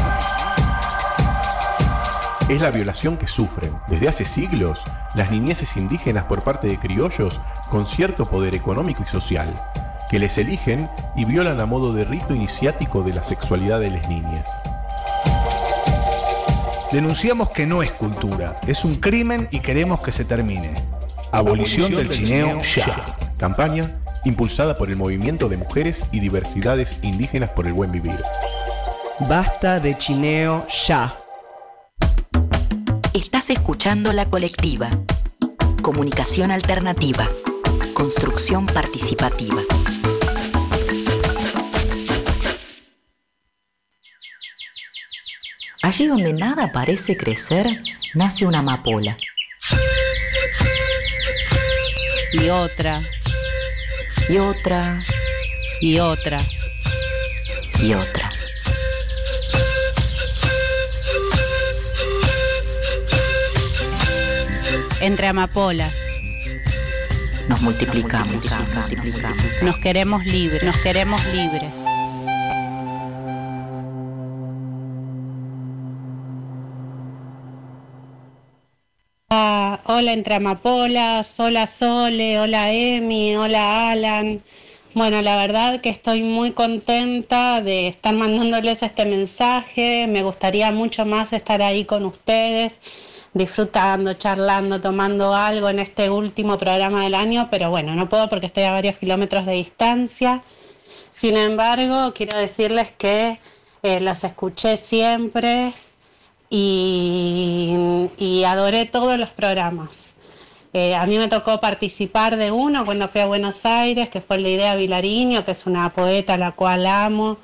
Speaker 25: Es la violación que sufren desde hace siglos las niñeces indígenas por parte de criollos con cierto poder económico y social, que les eligen y violan a modo de rito iniciático de la sexualidad de las niñas.
Speaker 24: Denunciamos que no es cultura, es un crimen y queremos que se termine. Abolición del chineo ya.
Speaker 25: Campaña impulsada por el Movimiento de Mujeres y Diversidades Indígenas por el Buen Vivir.
Speaker 26: Basta de chineo ya.
Speaker 20: Estás escuchando La Colectiva. Comunicación alternativa. Construcción participativa. Allí donde nada parece crecer, nace una amapola.
Speaker 2: Y otra.
Speaker 20: Y otra.
Speaker 2: Y otra.
Speaker 20: Y otra.
Speaker 2: Entre amapolas.
Speaker 20: Nos multiplicamos.
Speaker 2: Nos queremos libres. Nos queremos libres.
Speaker 27: Ah, hola entre amapolas, hola Sole, hola Emi, hola Alan. Bueno, la verdad que estoy muy contenta de estar mandándoles este mensaje. Me gustaría mucho más estar ahí con ustedes, disfrutando, charlando, tomando algo en este último programa del año, pero bueno, no puedo porque estoy a varios kilómetros de distancia. Sin embargo, quiero decirles que eh, los escuché siempre y, adoré todos los programas. Eh, a mí me tocó participar de uno cuando fui a Buenos Aires, que fue la idea Vilariño, que es una poeta a la cual amo.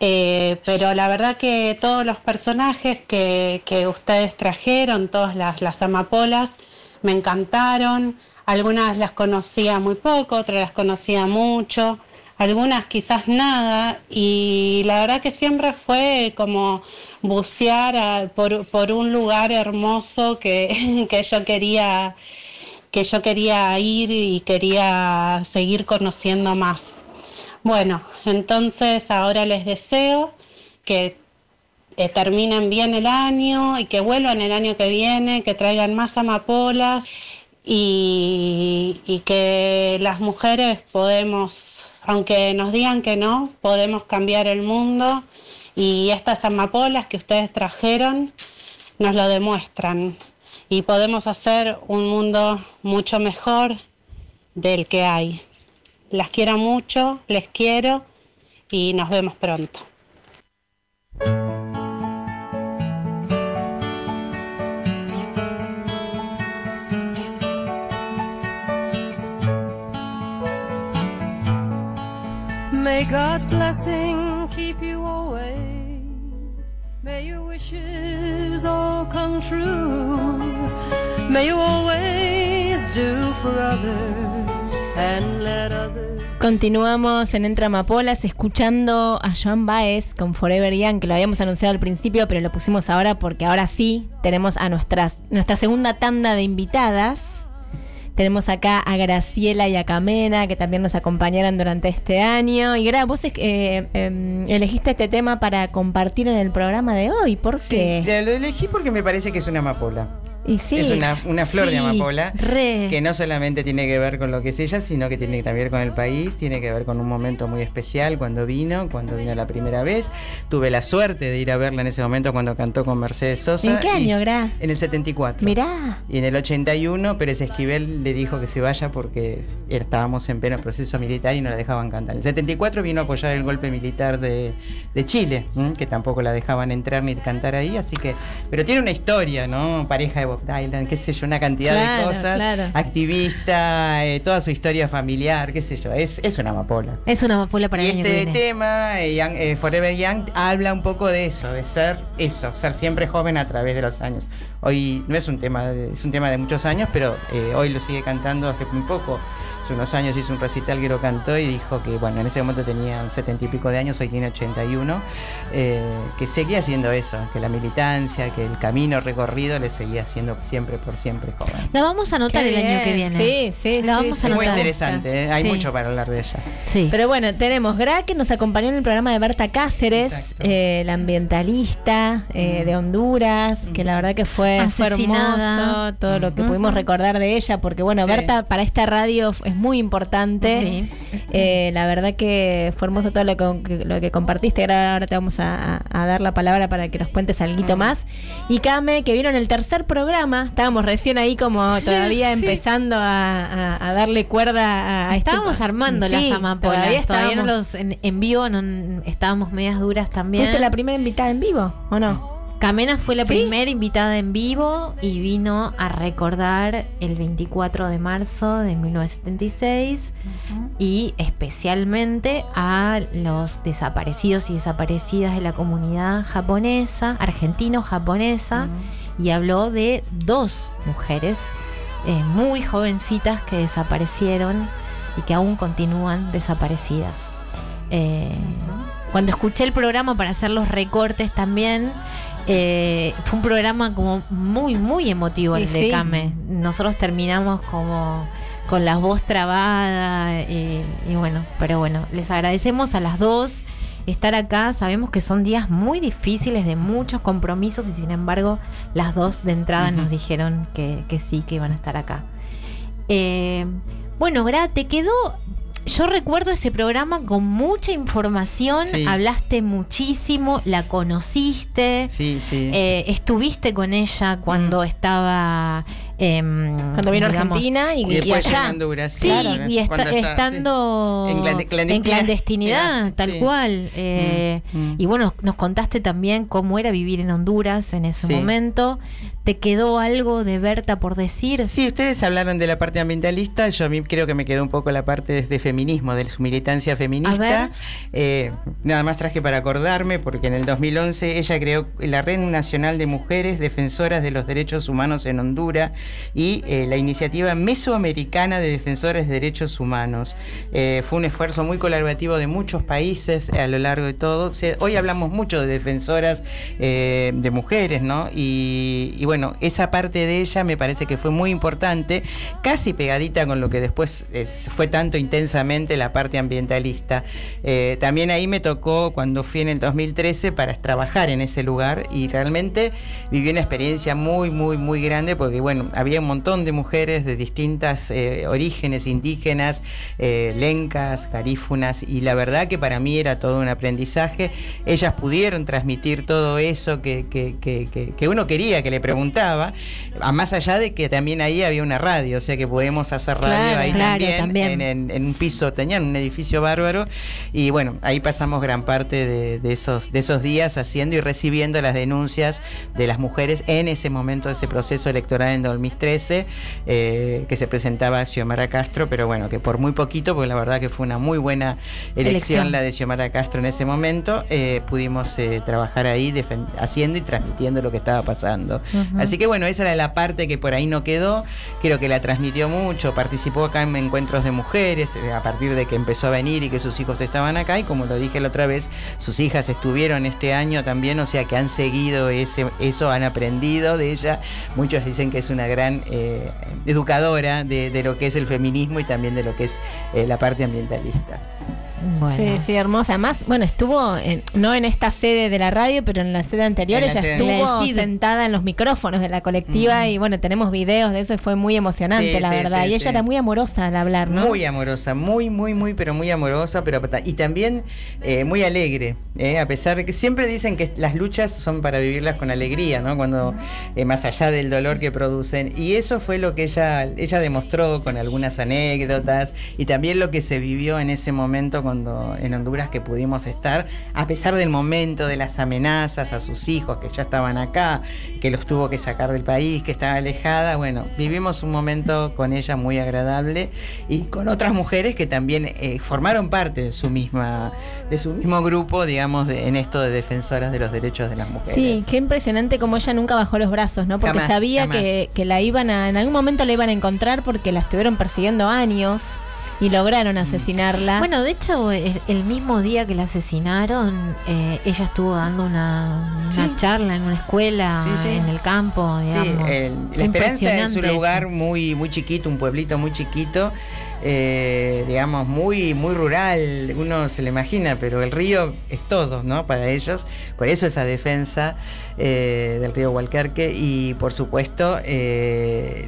Speaker 27: Eh, pero la verdad que todos los personajes que, que ustedes trajeron, todas las, las amapolas, me encantaron. Algunas las conocía muy poco, otras las conocía mucho, algunas quizás nada. Y la verdad que siempre fue como bucear a- por, por un lugar hermoso que, que yo quería que yo quería ir y quería seguir conociendo más. Bueno, entonces ahora les deseo que eh, terminen bien el año y que vuelvan el año que viene, que traigan más amapolas y, y que las mujeres podemos, aunque nos digan que no, podemos cambiar el mundo y estas amapolas que ustedes trajeron nos lo demuestran y podemos hacer un mundo mucho mejor del que hay. Las quiero mucho, les quiero y nos vemos pronto.
Speaker 28: May God's blessing keep you always. May your wishes all come true. May you always do for others.
Speaker 4: Continuamos en Entre Amapolas escuchando a Joan Baez con Forever Young, que lo habíamos anunciado al principio, pero lo pusimos ahora porque ahora sí tenemos a nuestras, nuestra segunda tanda de invitadas. Tenemos acá a Graciela y a Camena, que también nos acompañaron durante este año. Y Gra, vos eh, eh, elegiste este tema para compartir en el programa de hoy. ¿Por qué?
Speaker 29: Sí, lo elegí porque me parece que es una amapola.
Speaker 4: Y sí.
Speaker 30: Es una, una flor de
Speaker 5: Sí,
Speaker 30: amapola
Speaker 5: re.
Speaker 30: que no solamente tiene que ver con lo que es ella, sino que tiene que ver con el país, tiene que ver con un momento muy especial cuando vino, cuando vino la primera vez. Tuve la suerte de ir a verla en ese momento cuando cantó con Mercedes Sosa.
Speaker 4: ¿En qué año, Gra?
Speaker 30: En el 74.
Speaker 4: Mirá.
Speaker 30: Y en el 81 Pérez Esquivel le dijo que se vaya porque estábamos en pleno proceso militar y no la dejaban cantar. En el 74 vino a apoyar el golpe militar de, de Chile, ¿m? que tampoco la dejaban entrar ni cantar ahí, así que... Pero tiene una historia, ¿no? Pareja de Bob Dylan, qué sé yo, una cantidad
Speaker 4: Claro,
Speaker 30: de cosas.
Speaker 4: claro.
Speaker 30: Activista, eh, toda su historia familiar, qué sé yo, es, es una amapola.
Speaker 5: Es una amapola para
Speaker 30: Y
Speaker 5: el año que
Speaker 30: este
Speaker 5: viene.
Speaker 30: tema, eh, Young- eh, Forever Young, habla un poco de eso, de ser eso, ser siempre joven a través de los años. Hoy no es un tema, de- es un tema de muchos años, pero hoy lo sigue cantando hace muy poco. Hace unos años hizo un recital que lo cantó y dijo que, bueno, en ese momento tenía setenta y pico de años, hoy tiene 81, eh, que seguía haciendo eso, que la militancia, que el camino recorrido le seguía haciendo siempre por siempre joven.
Speaker 5: La vamos a anotar el año que viene.
Speaker 4: Sí, sí,
Speaker 5: La
Speaker 4: sí,
Speaker 5: vamos
Speaker 4: sí.
Speaker 5: a
Speaker 30: Es muy interesante, ¿eh? hay
Speaker 5: Sí.
Speaker 30: mucho para hablar de ella.
Speaker 5: Sí.
Speaker 4: Pero bueno, tenemos Gra que nos acompañó en el programa de Berta Cáceres, eh, la ambientalista eh, de Honduras, que la verdad que fue, fue
Speaker 5: Asesinada.
Speaker 4: hermoso todo lo que pudimos recordar de ella, porque bueno,
Speaker 30: Sí.
Speaker 4: Berta para esta radio es muy importante.
Speaker 5: Sí.
Speaker 4: Eh, la verdad que fue hermoso todo lo que, lo que compartiste. Ahora, te vamos a, dar la palabra para que nos cuentes algo más. Y Kame, que vino en el tercer programa, estábamos recién ahí como todavía
Speaker 5: Sí.
Speaker 4: empezando a, a- a darle cuerda a, este-
Speaker 5: Estábamos armando
Speaker 4: Sí,
Speaker 5: las amapolas.
Speaker 4: todavía
Speaker 5: Todavía, no
Speaker 4: estábamos-
Speaker 5: los en, en vivo no, estábamos medias duras también.
Speaker 4: ¿Fuiste la primera invitada en vivo o no?
Speaker 5: Camena fue la
Speaker 4: ¿Sí?
Speaker 5: primera invitada en vivo y vino a recordar el 24 de marzo de 1976 y especialmente a los desaparecidos y desaparecidas de la comunidad japonesa, argentino-japonesa, y habló de dos mujeres eh, muy jovencitas que desaparecieron y que aún continúan desaparecidas. Eh, cuando escuché el programa para hacer los recortes también, eh, fue un programa como muy, muy emotivo el
Speaker 4: Y
Speaker 5: de
Speaker 4: sí.
Speaker 5: Came. Nosotros terminamos como con la voz trabada y, y bueno, pero bueno, les agradecemos a las dos estar acá. Sabemos que son días muy difíciles de muchos compromisos y sin embargo las dos de entrada nos dijeron que, que sí, que iban a estar acá. Eh, bueno, Gra, te quedó. Yo recuerdo ese programa con mucha información.
Speaker 30: Sí.
Speaker 5: Hablaste muchísimo, la conociste.
Speaker 30: Sí, sí.
Speaker 5: eh, estuviste con ella cuando estaba. Em,
Speaker 4: Cuando vino a
Speaker 5: digamos,
Speaker 4: Argentina y-
Speaker 30: Y después
Speaker 5: allá.
Speaker 30: en Honduras.
Speaker 5: Sí,
Speaker 30: claro.
Speaker 5: y
Speaker 30: está-
Speaker 5: estando
Speaker 30: sí. En
Speaker 5: clandestinidad, tal
Speaker 30: sí.
Speaker 5: cual. eh,
Speaker 30: Mm, mm.
Speaker 5: Y bueno, nos contaste también cómo era vivir en Honduras en ese
Speaker 30: Sí.
Speaker 5: momento. ¿Te quedó algo de Berta por decir?
Speaker 30: Sí, ustedes hablaron de la parte ambientalista, yo a mí creo que me quedó un poco la parte de, de feminismo, de su militancia feminista. Eh, nada más traje para acordarme, porque en el 2011 ella creó la Red Nacional de Mujeres Defensoras de los Derechos Humanos en Honduras y eh, la Iniciativa Mesoamericana de Defensores de Derechos Humanos. Eh, fue un esfuerzo muy colaborativo de muchos países a lo largo de todo. Hoy hablamos mucho de defensoras eh, de mujeres, ¿no? Y, bueno, esa parte de ella me parece que fue muy importante, casi pegadita con lo que después fue tanto intensamente la parte ambientalista. También ahí me tocó cuando fui en el 2013 para trabajar en ese lugar y realmente viví una experiencia muy, muy, muy grande porque, bueno, había un montón de mujeres de distintas eh, orígenes indígenas, eh, lencas, garífunas, y la verdad que para mí era todo un aprendizaje. Ellas pudieron transmitir todo eso que, que- que- que- uno quería, que le preguntaba, a más allá de que también ahí había una radio, o sea que podemos hacer radio
Speaker 5: Claro,
Speaker 30: ahí
Speaker 5: claro,
Speaker 30: también,
Speaker 5: también.
Speaker 30: En, en- en un piso, tenían un edificio bárbaro, y bueno, ahí pasamos gran parte de, de esos, de esos días haciendo y recibiendo las denuncias de las mujeres en ese momento de ese proceso electoral en 2013, eh, que se presentaba Xiomara Castro, pero bueno, que por muy poquito, porque la verdad que fue una muy buena elección,
Speaker 5: Elección.
Speaker 30: la de Xiomara Castro en ese momento, eh, pudimos eh, trabajar ahí haciendo y transmitiendo lo que estaba pasando. Así que bueno, esa era la parte que por ahí no quedó, creo que la transmitió mucho, participó acá en encuentros de mujeres, eh, a partir de que empezó a venir y que sus hijos estaban acá, y como lo dije la otra vez, sus hijas estuvieron este año también, o sea que han seguido ese, eso, han aprendido de ella, muchos dicen que es una gran eh, educadora de, de lo que es el feminismo y también de lo que es eh, la parte ambientalista.
Speaker 5: Bueno.
Speaker 4: Sí, sí, hermosa. Además, bueno, estuvo en- no en esta sede de la radio, pero en la sede anterior.
Speaker 30: La
Speaker 4: Ella
Speaker 30: sede
Speaker 4: estuvo sentada en los micrófonos de la colectiva y bueno, tenemos videos de eso y fue muy emocionante,
Speaker 30: Sí,
Speaker 4: la
Speaker 30: sí,
Speaker 4: verdad.
Speaker 30: sí,
Speaker 4: y ella
Speaker 30: sí.
Speaker 4: era muy amorosa al hablar, ¿no?
Speaker 30: Muy amorosa, muy, muy, muy, pero muy amorosa, pero y también eh, muy alegre, ¿eh? a pesar de que siempre dicen que las luchas son para vivirlas con alegría, ¿no? Cuando eh, más allá del dolor que producen. Y eso fue lo que ella, ella demostró con algunas anécdotas y también lo que se vivió en ese momento cuando en Honduras que pudimos estar, a pesar del momento de las amenazas a sus hijos que ya estaban acá, que los tuvo que sacar del país, que estaba alejada. Bueno, vivimos un momento con ella muy agradable y con otras mujeres que también eh, formaron parte de su misma, de su mismo grupo, digamos, de- en esto de defensoras de los derechos de las mujeres.
Speaker 4: Sí, qué impresionante como ella nunca bajó los brazos, ¿no? Porque
Speaker 30: Jamás,
Speaker 4: sabía
Speaker 30: jamás.
Speaker 4: que, que la iban a, en algún momento la iban a encontrar porque la estuvieron persiguiendo años y lograron asesinarla.
Speaker 5: Bueno, de hecho, el, el mismo día que la asesinaron, eh, ella estuvo dando una, una
Speaker 30: Sí.
Speaker 5: charla en una escuela,
Speaker 30: Sí, sí.
Speaker 5: en el campo,
Speaker 30: Sí,
Speaker 5: digamos.
Speaker 30: el- la Esperanza es un lugar muy, muy chiquito, un pueblito muy chiquito, eh, digamos, muy, muy rural, uno se lo imagina, pero el río es todo, ¿no? Para ellos, por eso esa defensa eh, del río Hualcarque y por supuesto... eh,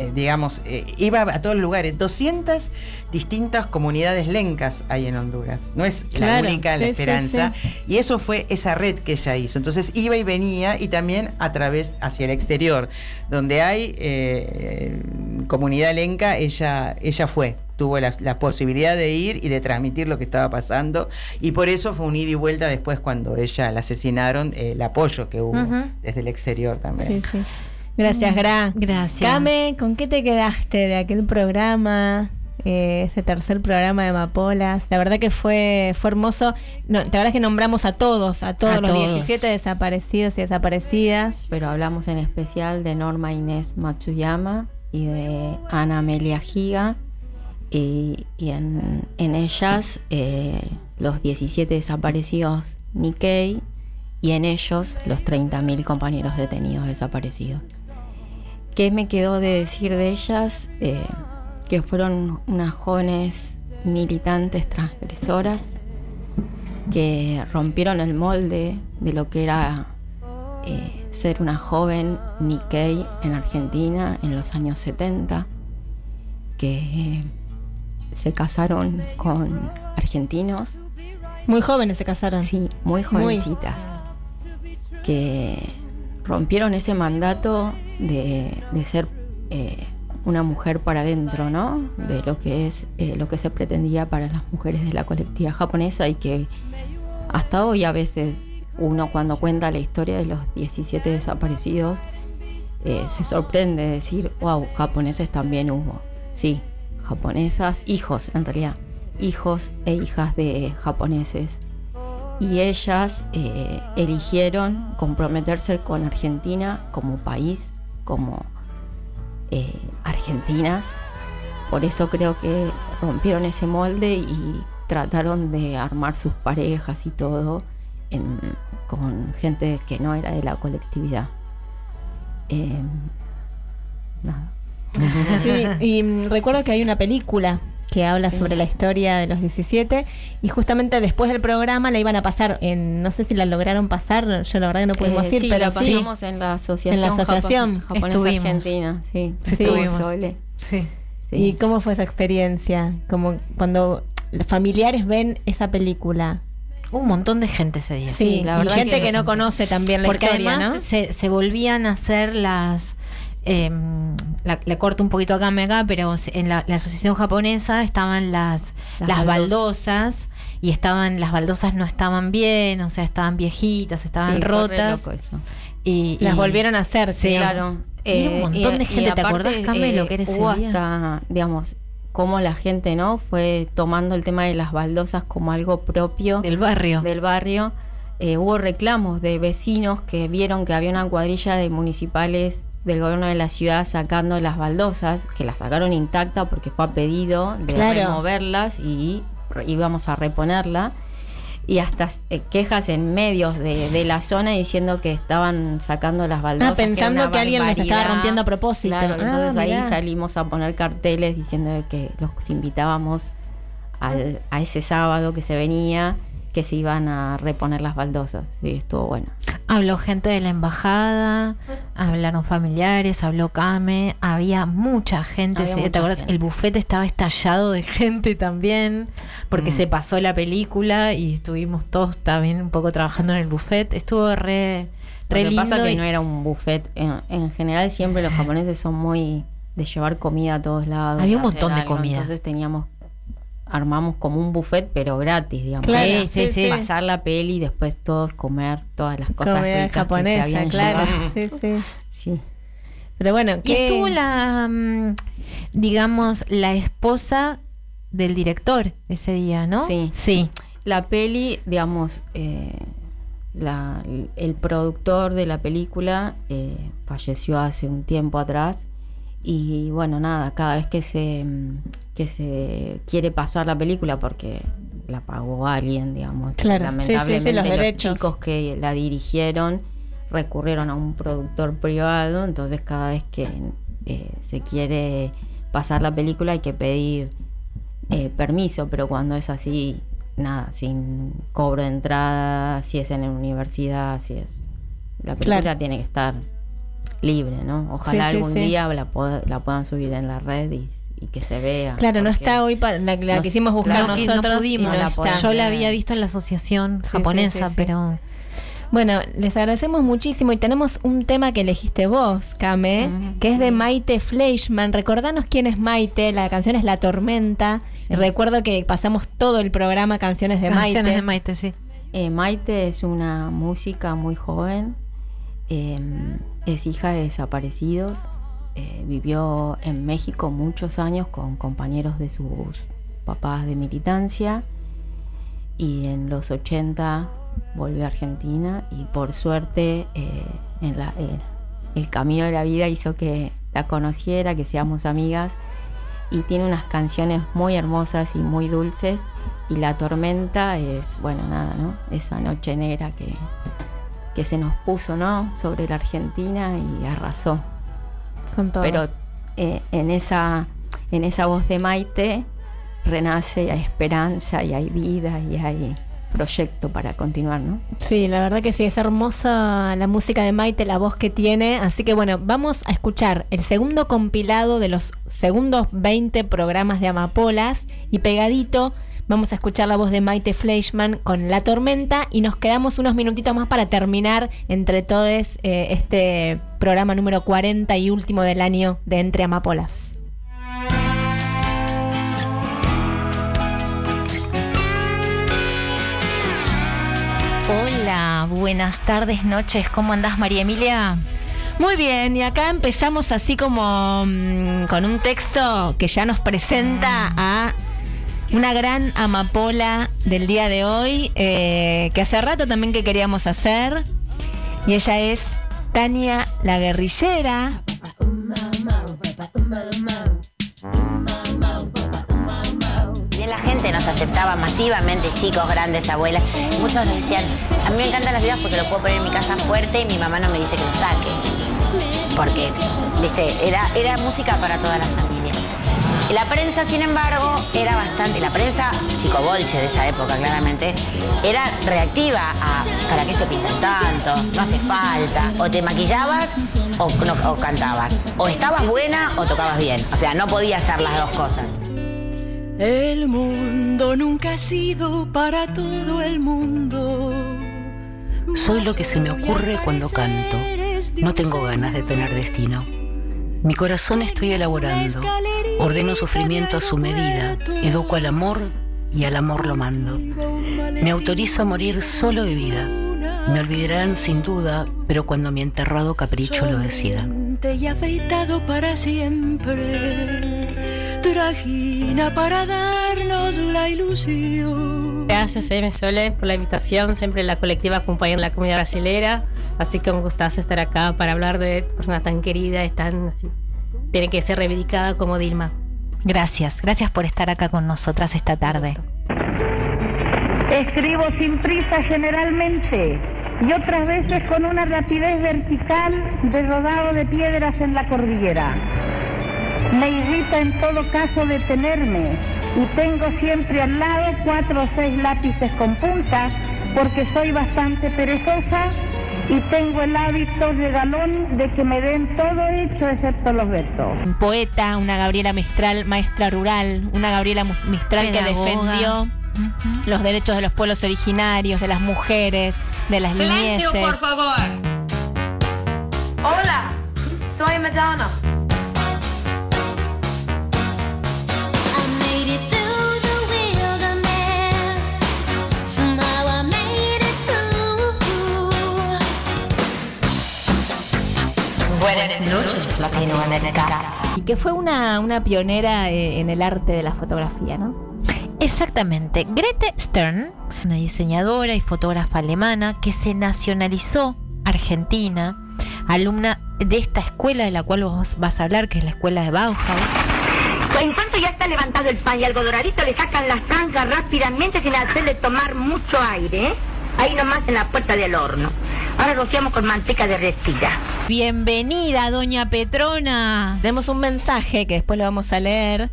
Speaker 30: eh, digamos, eh, iba a todos los lugares. 200 distintas comunidades lencas hay en Honduras. No es la única
Speaker 4: sí,
Speaker 30: La Esperanza.
Speaker 4: sí.
Speaker 30: Y eso fue esa red que ella hizo. Entonces iba y venía y también a través hacia el exterior. Donde hay eh, comunidad lenca, ella, ella fue. Tuvo la, la posibilidad de ir y de transmitir lo que estaba pasando. Y por eso fue un ida y vuelta después cuando ella la asesinaron, el apoyo que hubo desde el exterior también.
Speaker 4: Gracias, Gra.
Speaker 5: Gracias.
Speaker 4: Came, ¿con qué te quedaste de aquel programa? eh, ese tercer programa de Mapolas. La verdad que fue, fue hermoso. No, la verdad es que nombramos a todos, a todos
Speaker 31: A
Speaker 4: los
Speaker 31: todos.
Speaker 4: 17 desaparecidos y desaparecidas.
Speaker 31: Pero hablamos en especial de Norma Inés Matsuyama y de Ana Amelia Giga. Y, y en, en ellas eh, los 17 desaparecidos Nikkei y en ellos los 30.000 compañeros detenidos desaparecidos. ¿Qué me quedó de decir de ellas? Eh, que fueron unas jóvenes militantes transgresoras que rompieron el molde de lo que era eh, ser una joven Nikkei en Argentina en los años 70, que eh, se casaron con argentinos.
Speaker 4: Muy jóvenes se casaron.
Speaker 31: Sí, muy jovencitas. Que rompieron ese mandato de, ser eh, una mujer para adentro, ¿no? De lo que es eh, lo que se pretendía para las mujeres de la colectiva japonesa y que hasta hoy a veces uno cuando cuenta la historia de los 17 desaparecidos eh, se sorprende de decir, wow, japoneses también hubo. Sí, japonesas, hijos en realidad, hijos e hijas de japoneses. Y ellas eligieron comprometerse con Argentina como país, como eh, argentinas. Por eso creo que rompieron ese molde y trataron de armar sus parejas y todo en- con gente que no era de la colectividad. Eh, nada.
Speaker 4: Sí, y recuerdo que hay una película que habla
Speaker 31: Sí.
Speaker 4: sobre la historia de los 17 y justamente después del programa la iban a pasar en no sé si la lograron pasar yo la verdad que no pudimos
Speaker 31: Eh,
Speaker 4: ir
Speaker 31: sí,
Speaker 4: pero
Speaker 31: la
Speaker 4: sí
Speaker 31: pasamos en la asociación,
Speaker 4: en la asociación
Speaker 31: japonesa
Speaker 4: Estuvimos.
Speaker 31: argentina, sí,
Speaker 4: Sí,
Speaker 31: Estuvimos.
Speaker 5: Sí.
Speaker 4: y cómo fue esa experiencia como cuando los familiares ven esa película
Speaker 5: Un montón de gente ese día.
Speaker 4: sí,
Speaker 31: la
Speaker 4: y
Speaker 31: verdad
Speaker 4: gente
Speaker 31: que-
Speaker 4: que, no conoce también la
Speaker 5: Porque
Speaker 4: historia
Speaker 5: además
Speaker 4: ¿no?
Speaker 5: se, se volvían a hacer las. Eh, la- le corto un poquito acá, me acá, pero en la, la asociación japonesa estaban las,
Speaker 31: Las
Speaker 5: las,
Speaker 31: baldosas.
Speaker 5: baldosas y estaban las baldosas no estaban bien, o sea, estaban viejitas, estaban
Speaker 31: Sí,
Speaker 5: rotas.
Speaker 31: loco eso.
Speaker 5: Y,
Speaker 4: Las
Speaker 5: y-
Speaker 4: volvieron a hacer,
Speaker 5: Sí,
Speaker 31: claro.
Speaker 5: Y un montón de
Speaker 31: y
Speaker 5: gente, ¿te
Speaker 31: aparte,
Speaker 5: acordás, que era ese
Speaker 31: Hubo
Speaker 5: día?
Speaker 31: hasta, digamos, cómo la gente, ¿no? Fue tomando el tema de las baldosas como algo propio
Speaker 5: del barrio.
Speaker 31: Del barrio. Eh, hubo reclamos de vecinos que vieron que había una cuadrilla de municipales del gobierno de la ciudad sacando las baldosas, que las sacaron intacta porque fue a pedido de
Speaker 4: Claro.
Speaker 31: removerlas y íbamos a reponerla. Y hasta eh, quejas en medios de, de la zona diciendo que estaban sacando las baldosas.
Speaker 4: Ah, pensando que alguien las estaba rompiendo a propósito.
Speaker 31: Claro,
Speaker 4: Ah,
Speaker 31: entonces ahí salimos a poner carteles diciendo que los invitábamos al- a ese sábado que se venía, que se iban a reponer las baldosas. Sí, estuvo bueno.
Speaker 5: Habló gente de la embajada, hablaron familiares, habló Came, había mucha gente,
Speaker 31: Había
Speaker 5: ¿te
Speaker 31: mucha
Speaker 5: acuerdas?
Speaker 31: gente.
Speaker 5: El buffet estaba estallado de gente también, porque
Speaker 31: Mm.
Speaker 5: se pasó la película y estuvimos todos también un poco trabajando en el buffet. Estuvo re,
Speaker 31: Lo
Speaker 5: re
Speaker 31: que
Speaker 5: lindo.
Speaker 31: pasa que
Speaker 5: y-
Speaker 31: no era un buffet. En, en general siempre los japoneses son muy de llevar comida a todos lados.
Speaker 5: Había un montón de
Speaker 31: algo,
Speaker 5: comida.
Speaker 31: Entonces teníamos, armamos como un buffet, pero gratis, digamos.
Speaker 5: Claro, Sí, sí, sí, sí.
Speaker 31: Pasar la peli y después todos comer todas las cosas
Speaker 4: Comida
Speaker 31: ricas que se
Speaker 4: japonesa,
Speaker 31: habían
Speaker 4: claro.
Speaker 31: llevado.
Speaker 4: Sí, sí.
Speaker 31: Sí.
Speaker 4: Pero bueno,
Speaker 5: Y
Speaker 4: ¿qué-
Speaker 5: estuvo la, mm, digamos, la esposa del director ese día, ¿no?
Speaker 31: Sí.
Speaker 5: Sí.
Speaker 31: La peli, digamos, eh, la- el productor de la película eh, falleció hace un tiempo atrás y bueno, nada, cada vez que se, mm, que se quiere pasar la película porque la pagó alguien, digamos,
Speaker 4: Claro, sí, sí, sí,
Speaker 31: lamentablemente
Speaker 4: los
Speaker 31: los, chicos que la dirigieron recurrieron a un productor privado, entonces cada vez que eh, se quiere pasar la película hay que pedir eh, permiso, pero cuando es así, nada, sin cobro de entrada, si es en la universidad, si es... La película
Speaker 4: Claro.
Speaker 31: tiene que estar libre, ¿no? Ojalá algún día la, pod- la puedan subir en la red y, y que se vea.
Speaker 4: Claro, no está hoy para la, la
Speaker 31: no-
Speaker 4: quisimos buscar
Speaker 31: claro, no
Speaker 4: nosotros. y
Speaker 5: pudimos.
Speaker 4: no está.
Speaker 5: Yo la había visto en la asociación
Speaker 4: Sí,
Speaker 5: japonesa,
Speaker 4: sí, sí, sí.
Speaker 5: pero
Speaker 4: Bueno, les agradecemos muchísimo y tenemos un tema que elegiste vos, Kame,
Speaker 31: Mm,
Speaker 4: que es de Maite Fleischmann. Recordanos quién es Maite, la canción es La Tormenta. Recuerdo que pasamos todo el programa Canciones de
Speaker 5: canciones
Speaker 4: Maite.
Speaker 5: de Maite, sí.
Speaker 31: Eh, Maite es una música muy joven, eh, es hija de desaparecidos, eh, vivió en México muchos años con compañeros de sus papás de militancia y en los 80 volvió a Argentina y por suerte eh, en la- eh, el camino de la vida hizo que la conociera, que seamos amigas y tiene unas canciones muy hermosas y muy dulces y la tormenta es, bueno, nada, ¿no? Esa noche negra que, que se nos puso, ¿no? Sobre la Argentina y arrasó.
Speaker 4: Con todo.
Speaker 31: Pero eh, en, esa, en esa voz de Maite renace y hay esperanza y hay vida y hay proyecto para continuar, ¿no?
Speaker 4: Sí, la verdad que sí, es hermosa la música de Maite, la voz que tiene. Así que bueno, vamos a escuchar el segundo compilado de los segundos 20 programas de Amapolas y pegadito vamos a escuchar la voz de Maite Fleischmann con La Tormenta y nos quedamos unos minutitos más para terminar entre todos eh, este programa número 40 y último del año de Entre Amapolas.
Speaker 5: Hola, buenas tardes, noches. ¿Cómo andás, María Emilia?
Speaker 4: Muy bien, y acá empezamos así como mm, con un texto que ya nos presenta a una gran amapola del día de hoy, eh, que hace rato también que queríamos hacer, y ella es Tania la guerrillera.
Speaker 32: La gente nos aceptaba masivamente, chicos, grandes, abuelas. Muchos nos decían, a mí me encantan las vivas porque lo puedo poner en mi casa fuerte y mi mamá no me dice que lo saque. Porque, viste, era, era música para toda la familia. La prensa, sin embargo, era bastante, la prensa psicobolche de esa época, claramente, era reactiva a ¿para qué se pintan tanto? No hace falta. O te maquillabas o, no- o cantabas. O estabas buena o tocabas bien. O sea, no podía hacer las dos cosas.
Speaker 3: El mundo nunca ha sido para todo el mundo.
Speaker 33: Soy lo que se me ocurre cuando canto. No tengo ganas de tener destino. Mi corazón estoy elaborando. Ordeno sufrimiento a su medida. Educo al amor y al amor lo mando. Me autorizo a morir solo de vida. Me olvidarán sin duda, pero cuando mi enterrado capricho lo decida.
Speaker 3: Trajina para darnos la ilusión.
Speaker 34: Gracias, M. Sole, por la invitación. Siempre la colectiva acompaña en la comunidad brasilera. Así que un gustazo estar acá para hablar de personas tan queridas tan así. Tiene que ser reivindicada como Dilma.
Speaker 5: Gracias, gracias por estar acá con nosotras esta tarde.
Speaker 35: Escribo sin prisa generalmente y otras veces con una rapidez vertical de rodado de piedras en la cordillera. Me irrita en todo caso detenerme y tengo siempre al lado cuatro o seis lápices con puntas porque soy bastante perezosa y tengo el hábito regalón de que me den todo hecho excepto los versos.
Speaker 4: Un poeta, una Gabriela Mistral, maestra rural, una Gabriela Mistral que defendió los derechos de los pueblos originarios, de las mujeres, de las niñeces.
Speaker 28: favor. Hola, soy Madonna.
Speaker 5: Buenas noches, Latinoamérica.
Speaker 4: Y que fue una, una pionera eh, en el arte de la fotografía, ¿no?
Speaker 5: Exactamente. Grete Stern, una diseñadora y fotógrafa alemana que se nacionalizó argentina, alumna de esta escuela de la cual vos vas a hablar, que es la escuela de Bauhaus.
Speaker 36: En cuanto ya está levantado el pan y algo doradito, le sacan las franjas rápidamente sin hacerle tomar mucho aire. ¿eh? Ahí nomás en la puerta del horno. Ahora rociamos con manteca derretida.
Speaker 5: Bienvenida, doña Petrona.
Speaker 4: Tenemos un mensaje que después lo vamos a leer,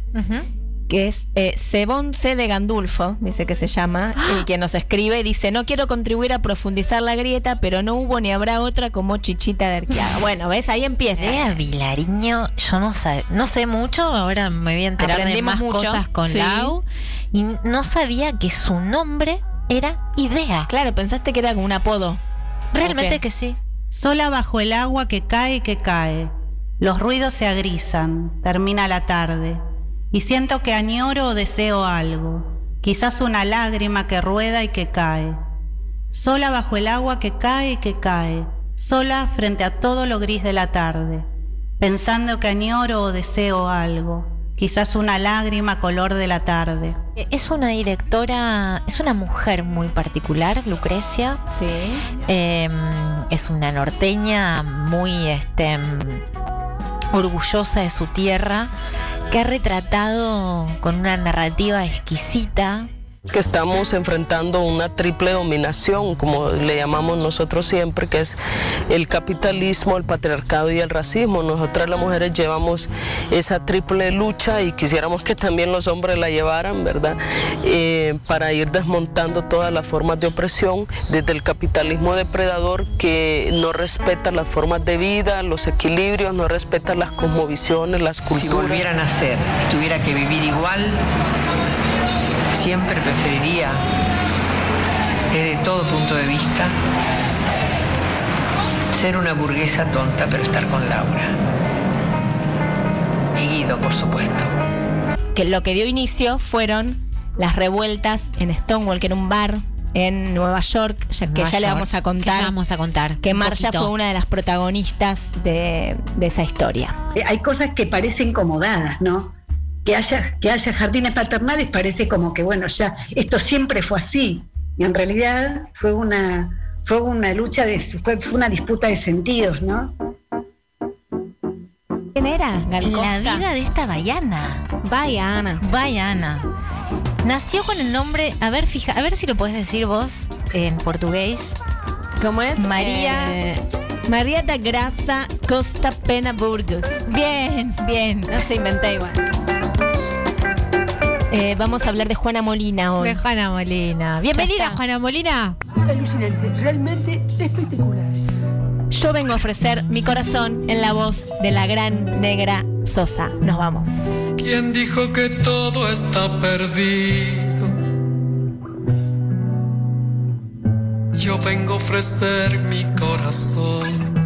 Speaker 4: que es eh, Sebón C. de Gandulfo, dice que se llama, el que nos escribe, dice, no quiero contribuir a profundizar la grieta, pero no hubo ni habrá otra como Chichita de Arqueada. Bueno, ¿ves? Ahí empieza.
Speaker 5: Idea Vilariño, yo no sé, no sé mucho, ahora me voy a enterar
Speaker 4: Aprendimos
Speaker 5: de más
Speaker 4: mucho,
Speaker 5: cosas con
Speaker 4: sí.
Speaker 5: Lau. Y no sabía que su nombre era Idea.
Speaker 4: Claro, pensaste que era como un apodo.
Speaker 5: Realmente que sí.
Speaker 2: Sola bajo el agua que cae y que cae. Los ruidos se agrisan, termina la tarde. Y siento que añoro o deseo algo. Quizás una lágrima que rueda y que cae. Sola bajo el agua que cae y que cae. Sola frente a todo lo gris de la tarde. Pensando que añoro o deseo algo. Quizás una lágrima color de la tarde.
Speaker 5: Es una directora, es una mujer muy particular, Lucrecia.
Speaker 4: Sí.
Speaker 5: es una norteña muy este, orgullosa de su tierra, que ha retratado con una narrativa exquisita
Speaker 37: que estamos enfrentando una triple dominación, como le llamamos nosotros siempre, que es el capitalismo, el patriarcado y el racismo. Nosotras las mujeres llevamos esa triple lucha y quisiéramos que también los hombres la llevaran, ¿verdad? Eh, para ir desmontando todas las formas de opresión, desde el capitalismo depredador que no respeta las formas de vida, los equilibrios, no respeta las cosmovisiones, las culturas.
Speaker 38: Si volviera a y tuviera que vivir igual, siempre preferiría, desde todo punto de vista, ser una burguesa tonta pero estar con Laura. Y Guido, por supuesto.
Speaker 4: Que lo que dio inicio fueron las revueltas en Stonewall, que era un bar en Nueva York, ya- que
Speaker 5: Nueva
Speaker 4: ya le vamos a contar.
Speaker 5: ya vamos a contar.
Speaker 4: Que Marcia
Speaker 5: poquito.
Speaker 4: fue una de las protagonistas de, de esa historia.
Speaker 39: Eh, Hay cosas que parecen comodadas, ¿no? Que haya, que haya jardines paternales parece como que, bueno, ya esto siempre fue así. Y en realidad fue una, fue una lucha, de, fue, fue una disputa de sentidos, ¿no?
Speaker 4: ¿Quién era?
Speaker 5: La vida de esta Baiana.
Speaker 4: Baiana.
Speaker 5: Baiana. Nació con el nombre, a ver, fija, a ver si lo puedes decir vos en portugués.
Speaker 4: ¿Cómo es?
Speaker 5: María.
Speaker 4: Eh, María da Graça Costa Pena Burgos.
Speaker 5: Bien, bien.
Speaker 4: No se inventé igual. Eh, vamos a hablar de Juana Molina hoy.
Speaker 5: De Juana Molina. Bienvenida. Juana Molina.
Speaker 28: Alucinante, realmente espectacular.
Speaker 4: Yo vengo a ofrecer mi corazón en la voz de la gran negra Sosa. Nos vamos.
Speaker 40: ¿Quién dijo que todo está perdido? Yo vengo a ofrecer mi corazón.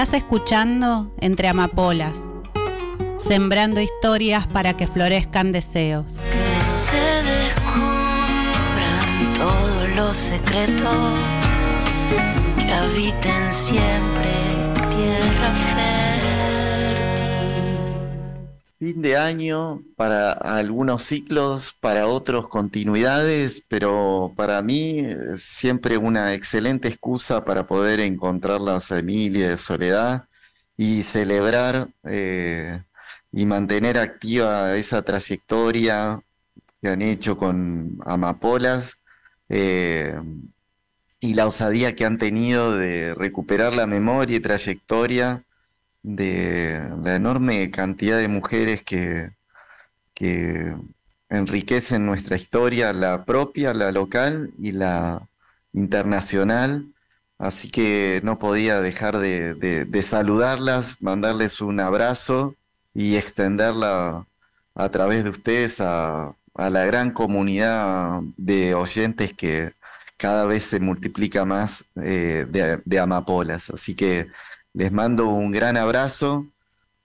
Speaker 2: Estás escuchando Entre Amapolas, sembrando historias para que florezcan deseos.
Speaker 41: Que se descubran todos los secretos que habiten siempre tierra fértil.
Speaker 42: Fin de año para algunos ciclos, para otros continuidades, pero para mí es siempre una excelente excusa para poder encontrar la semilla de soledad y celebrar eh, y mantener activa esa trayectoria que han hecho con Amapolas eh, y la osadía que han tenido de recuperar la memoria y trayectoria de la enorme cantidad de mujeres que, que enriquecen nuestra historia, la propia, la local y la internacional. Así que no podía dejar de, de- saludarlas, mandarles un abrazo y extenderla a través de ustedes a, a la gran comunidad de oyentes que cada vez se multiplica más eh, de, de amapolas. Así que les mando un gran abrazo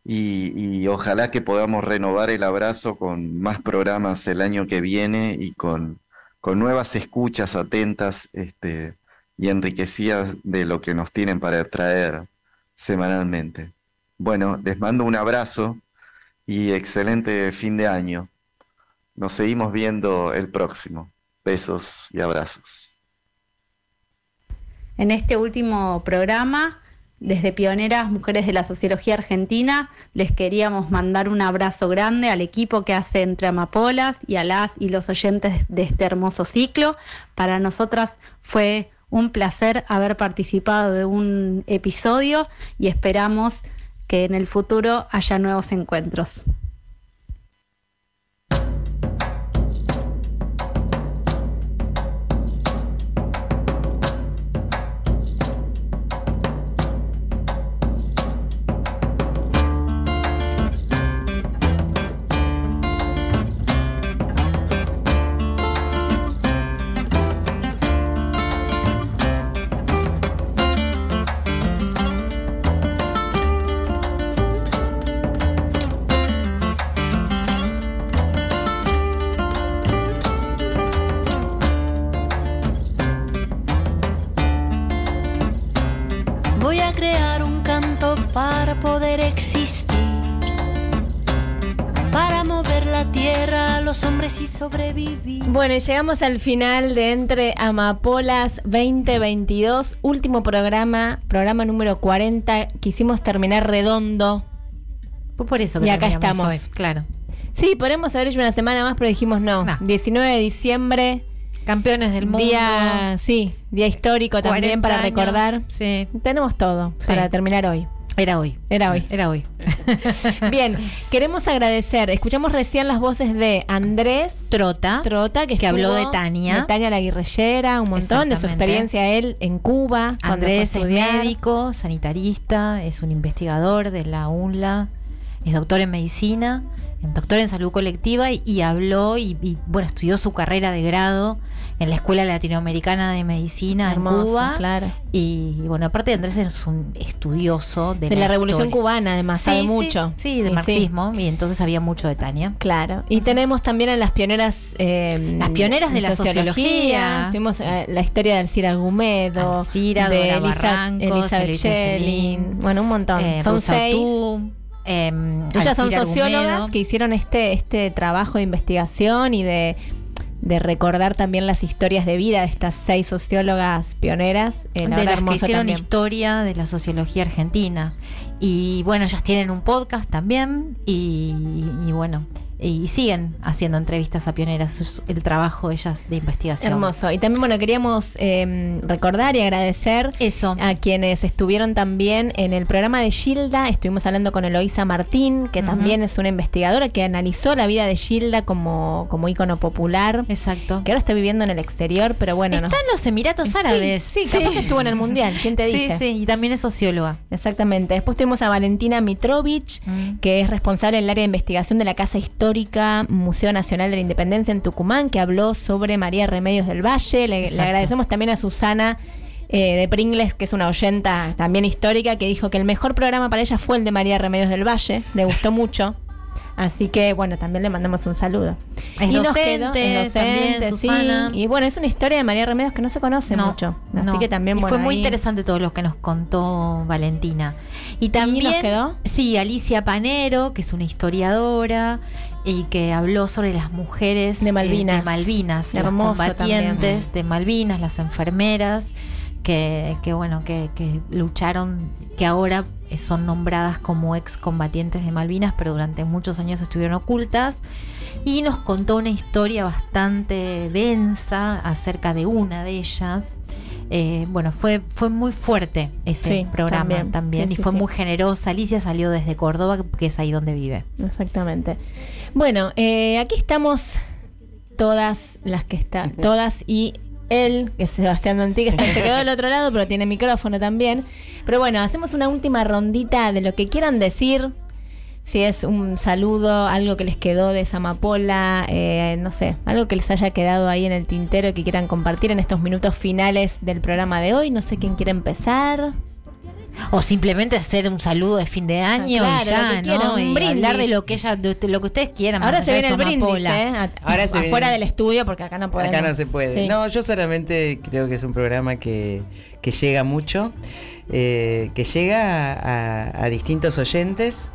Speaker 42: y, ojalá que podamos renovar el abrazo con más programas el año que viene y con, con nuevas escuchas atentas este, y enriquecidas de lo que nos tienen para traer semanalmente. Bueno, les mando un abrazo y excelente fin de año. Nos seguimos viendo el próximo. Besos y abrazos.
Speaker 27: En este último programa, desde Pioneras Mujeres de la Sociología Argentina, les queríamos mandar un abrazo grande al equipo que hace Entre Amapolas y a las y los oyentes de este hermoso ciclo. Para nosotras fue un placer haber participado de un episodio y esperamos que en el futuro haya nuevos encuentros.
Speaker 4: Bueno, llegamos al final de Entre Amapolas 2022, último programa, programa número 40. Quisimos terminar redondo.
Speaker 5: Fue por eso que
Speaker 4: Y acá estamos.
Speaker 5: hoy, claro.
Speaker 4: Sí, podemos haber hecho una semana más, pero dijimos no. 19 de diciembre.
Speaker 5: Campeones del mundo.
Speaker 4: Día, sí, día histórico también
Speaker 5: 40
Speaker 4: para
Speaker 5: años,
Speaker 4: recordar.
Speaker 5: Sí.
Speaker 4: Tenemos todo
Speaker 5: Sí.
Speaker 4: para terminar hoy.
Speaker 5: Era hoy.
Speaker 4: Era hoy.
Speaker 5: Era hoy.
Speaker 4: Bien, queremos agradecer. Escuchamos recién las voces de Andrés
Speaker 5: Trota,
Speaker 4: Trota que,
Speaker 5: que habló de Tania.
Speaker 4: de Tania la guerrillera, un montón de su experiencia él en Cuba.
Speaker 5: Andrés es médico, sanitarista, es un investigador de la UNLA, es doctor en medicina, doctor en salud colectiva y, y habló y, y, bueno, estudió su carrera de grado en la Escuela Latinoamericana de Medicina
Speaker 4: Hermoso,
Speaker 5: en Cuba.
Speaker 4: claro.
Speaker 5: Y, bueno, aparte de Andrés es un estudioso de,
Speaker 4: De la Revolución
Speaker 5: historia.
Speaker 4: Cubana, además,
Speaker 5: Sí,
Speaker 4: sabe
Speaker 5: sí,
Speaker 4: mucho.
Speaker 5: Sí, de
Speaker 4: Y
Speaker 5: marxismo, y entonces sabía mucho de Tania.
Speaker 4: Claro. Y tenemos también a las pioneras. eh,
Speaker 5: Las pioneras de la sociología.
Speaker 4: Tenemos eh, la historia de Alcira Argumedo.
Speaker 5: Alcira,
Speaker 4: de Elisa-
Speaker 5: Barrancos,
Speaker 4: Elizabeth
Speaker 5: Elisa
Speaker 4: Schelling. Bueno, un montón.
Speaker 5: eh,
Speaker 4: son
Speaker 5: Rosa
Speaker 4: seis.
Speaker 5: Em,
Speaker 4: Ellas son sociólogas
Speaker 5: Argumedo.
Speaker 4: que hicieron este, este trabajo de investigación y de, de recordar también las historias de vida de estas seis sociólogas pioneras. Eh, la
Speaker 5: de las que hicieron
Speaker 4: también.
Speaker 5: historia de la sociología argentina. Y bueno, ellas tienen un podcast también y, y bueno, y siguen haciendo entrevistas a pioneras. Es el trabajo de ellas de investigación.
Speaker 4: Hermoso. Y también, bueno, queríamos eh, recordar y agradecer
Speaker 5: Eso.
Speaker 4: a quienes estuvieron también en el programa de Gilda. Estuvimos hablando con Eloísa Martín, que también es una investigadora que analizó la vida de Gilda como, como ícono popular.
Speaker 5: Exacto.
Speaker 4: Que ahora está viviendo en el exterior, pero bueno.
Speaker 5: Está
Speaker 4: no.
Speaker 5: en los Emiratos
Speaker 4: Sí,
Speaker 5: Árabes.
Speaker 4: Sí, capaz que estuvo en el Mundial. ¿Quién te
Speaker 5: Sí,
Speaker 4: dice?
Speaker 5: sí, y también es socióloga.
Speaker 4: Exactamente. Después tuvimos a Valentina Mitrovich,
Speaker 5: Mm.
Speaker 4: que es responsable del área de investigación de la Casa Histórica Museo Nacional de la Independencia en Tucumán, que habló sobre María Remedios del Valle. Le, agradecemos también a Susana. eh, de Pringles, que es una oyenta también histórica, que dijo que el mejor programa para ella fue el de María Remedios del Valle, le gustó mucho. Así que, bueno, también le mandamos un saludo.
Speaker 5: Es
Speaker 4: nos
Speaker 5: docente
Speaker 4: sí.
Speaker 5: Susana.
Speaker 4: Y bueno, es una historia de María Remedios que no se conoce
Speaker 5: No,
Speaker 4: mucho. Así
Speaker 5: no.
Speaker 4: que también,
Speaker 5: Y
Speaker 4: bueno,
Speaker 5: fue muy
Speaker 4: ahí-
Speaker 5: interesante todo lo que nos contó Valentina. Y también
Speaker 4: nos quedó?
Speaker 5: sí, Alicia Panero, que es una historiadora y que habló sobre las mujeres
Speaker 4: De
Speaker 5: eh,
Speaker 4: Malvinas.
Speaker 5: de Malvinas, las combatientes de Malvinas, las enfermeras que, que bueno, que, que lucharon, que ahora eh, son nombradas como excombatientes de Malvinas, pero durante muchos años estuvieron ocultas. Y nos contó una historia bastante densa acerca de una de ellas. Eh, bueno, fue, fue muy fuerte ese
Speaker 4: Sí,
Speaker 5: programa
Speaker 4: también.
Speaker 5: también,
Speaker 4: Sí,
Speaker 5: y
Speaker 4: sí,
Speaker 5: fue
Speaker 4: sí.
Speaker 5: muy generosa. Alicia salió desde Córdoba, que es ahí donde vive.
Speaker 4: Exactamente. Bueno, eh, aquí estamos todas las que están, todas y él, que es Sebastián Donti, que se quedó del otro lado, pero tiene micrófono también. Pero bueno, hacemos una última rondita de lo que quieran decir. Si es un saludo, algo que les quedó de esa amapola, eh, no sé, algo que les haya quedado ahí en el tintero y que quieran compartir en estos minutos finales del programa de hoy. No sé quién quiere empezar.
Speaker 5: O simplemente hacer un saludo de fin de año
Speaker 4: Ah, claro,
Speaker 5: y ya,
Speaker 4: quieran,
Speaker 5: ¿no?
Speaker 4: un
Speaker 5: Y
Speaker 4: brindis.
Speaker 5: hablar de lo que ella, de lo que ustedes quieran.
Speaker 4: Ahora se viene el brindis. ¿eh? A-
Speaker 30: Ahora se
Speaker 4: afuera
Speaker 30: viene-
Speaker 4: del estudio, porque acá no podemos.
Speaker 30: Acá no se puede.
Speaker 4: Sí.
Speaker 30: No, yo solamente creo que es un programa que, que llega mucho, eh, que llega a, a distintos oyentes.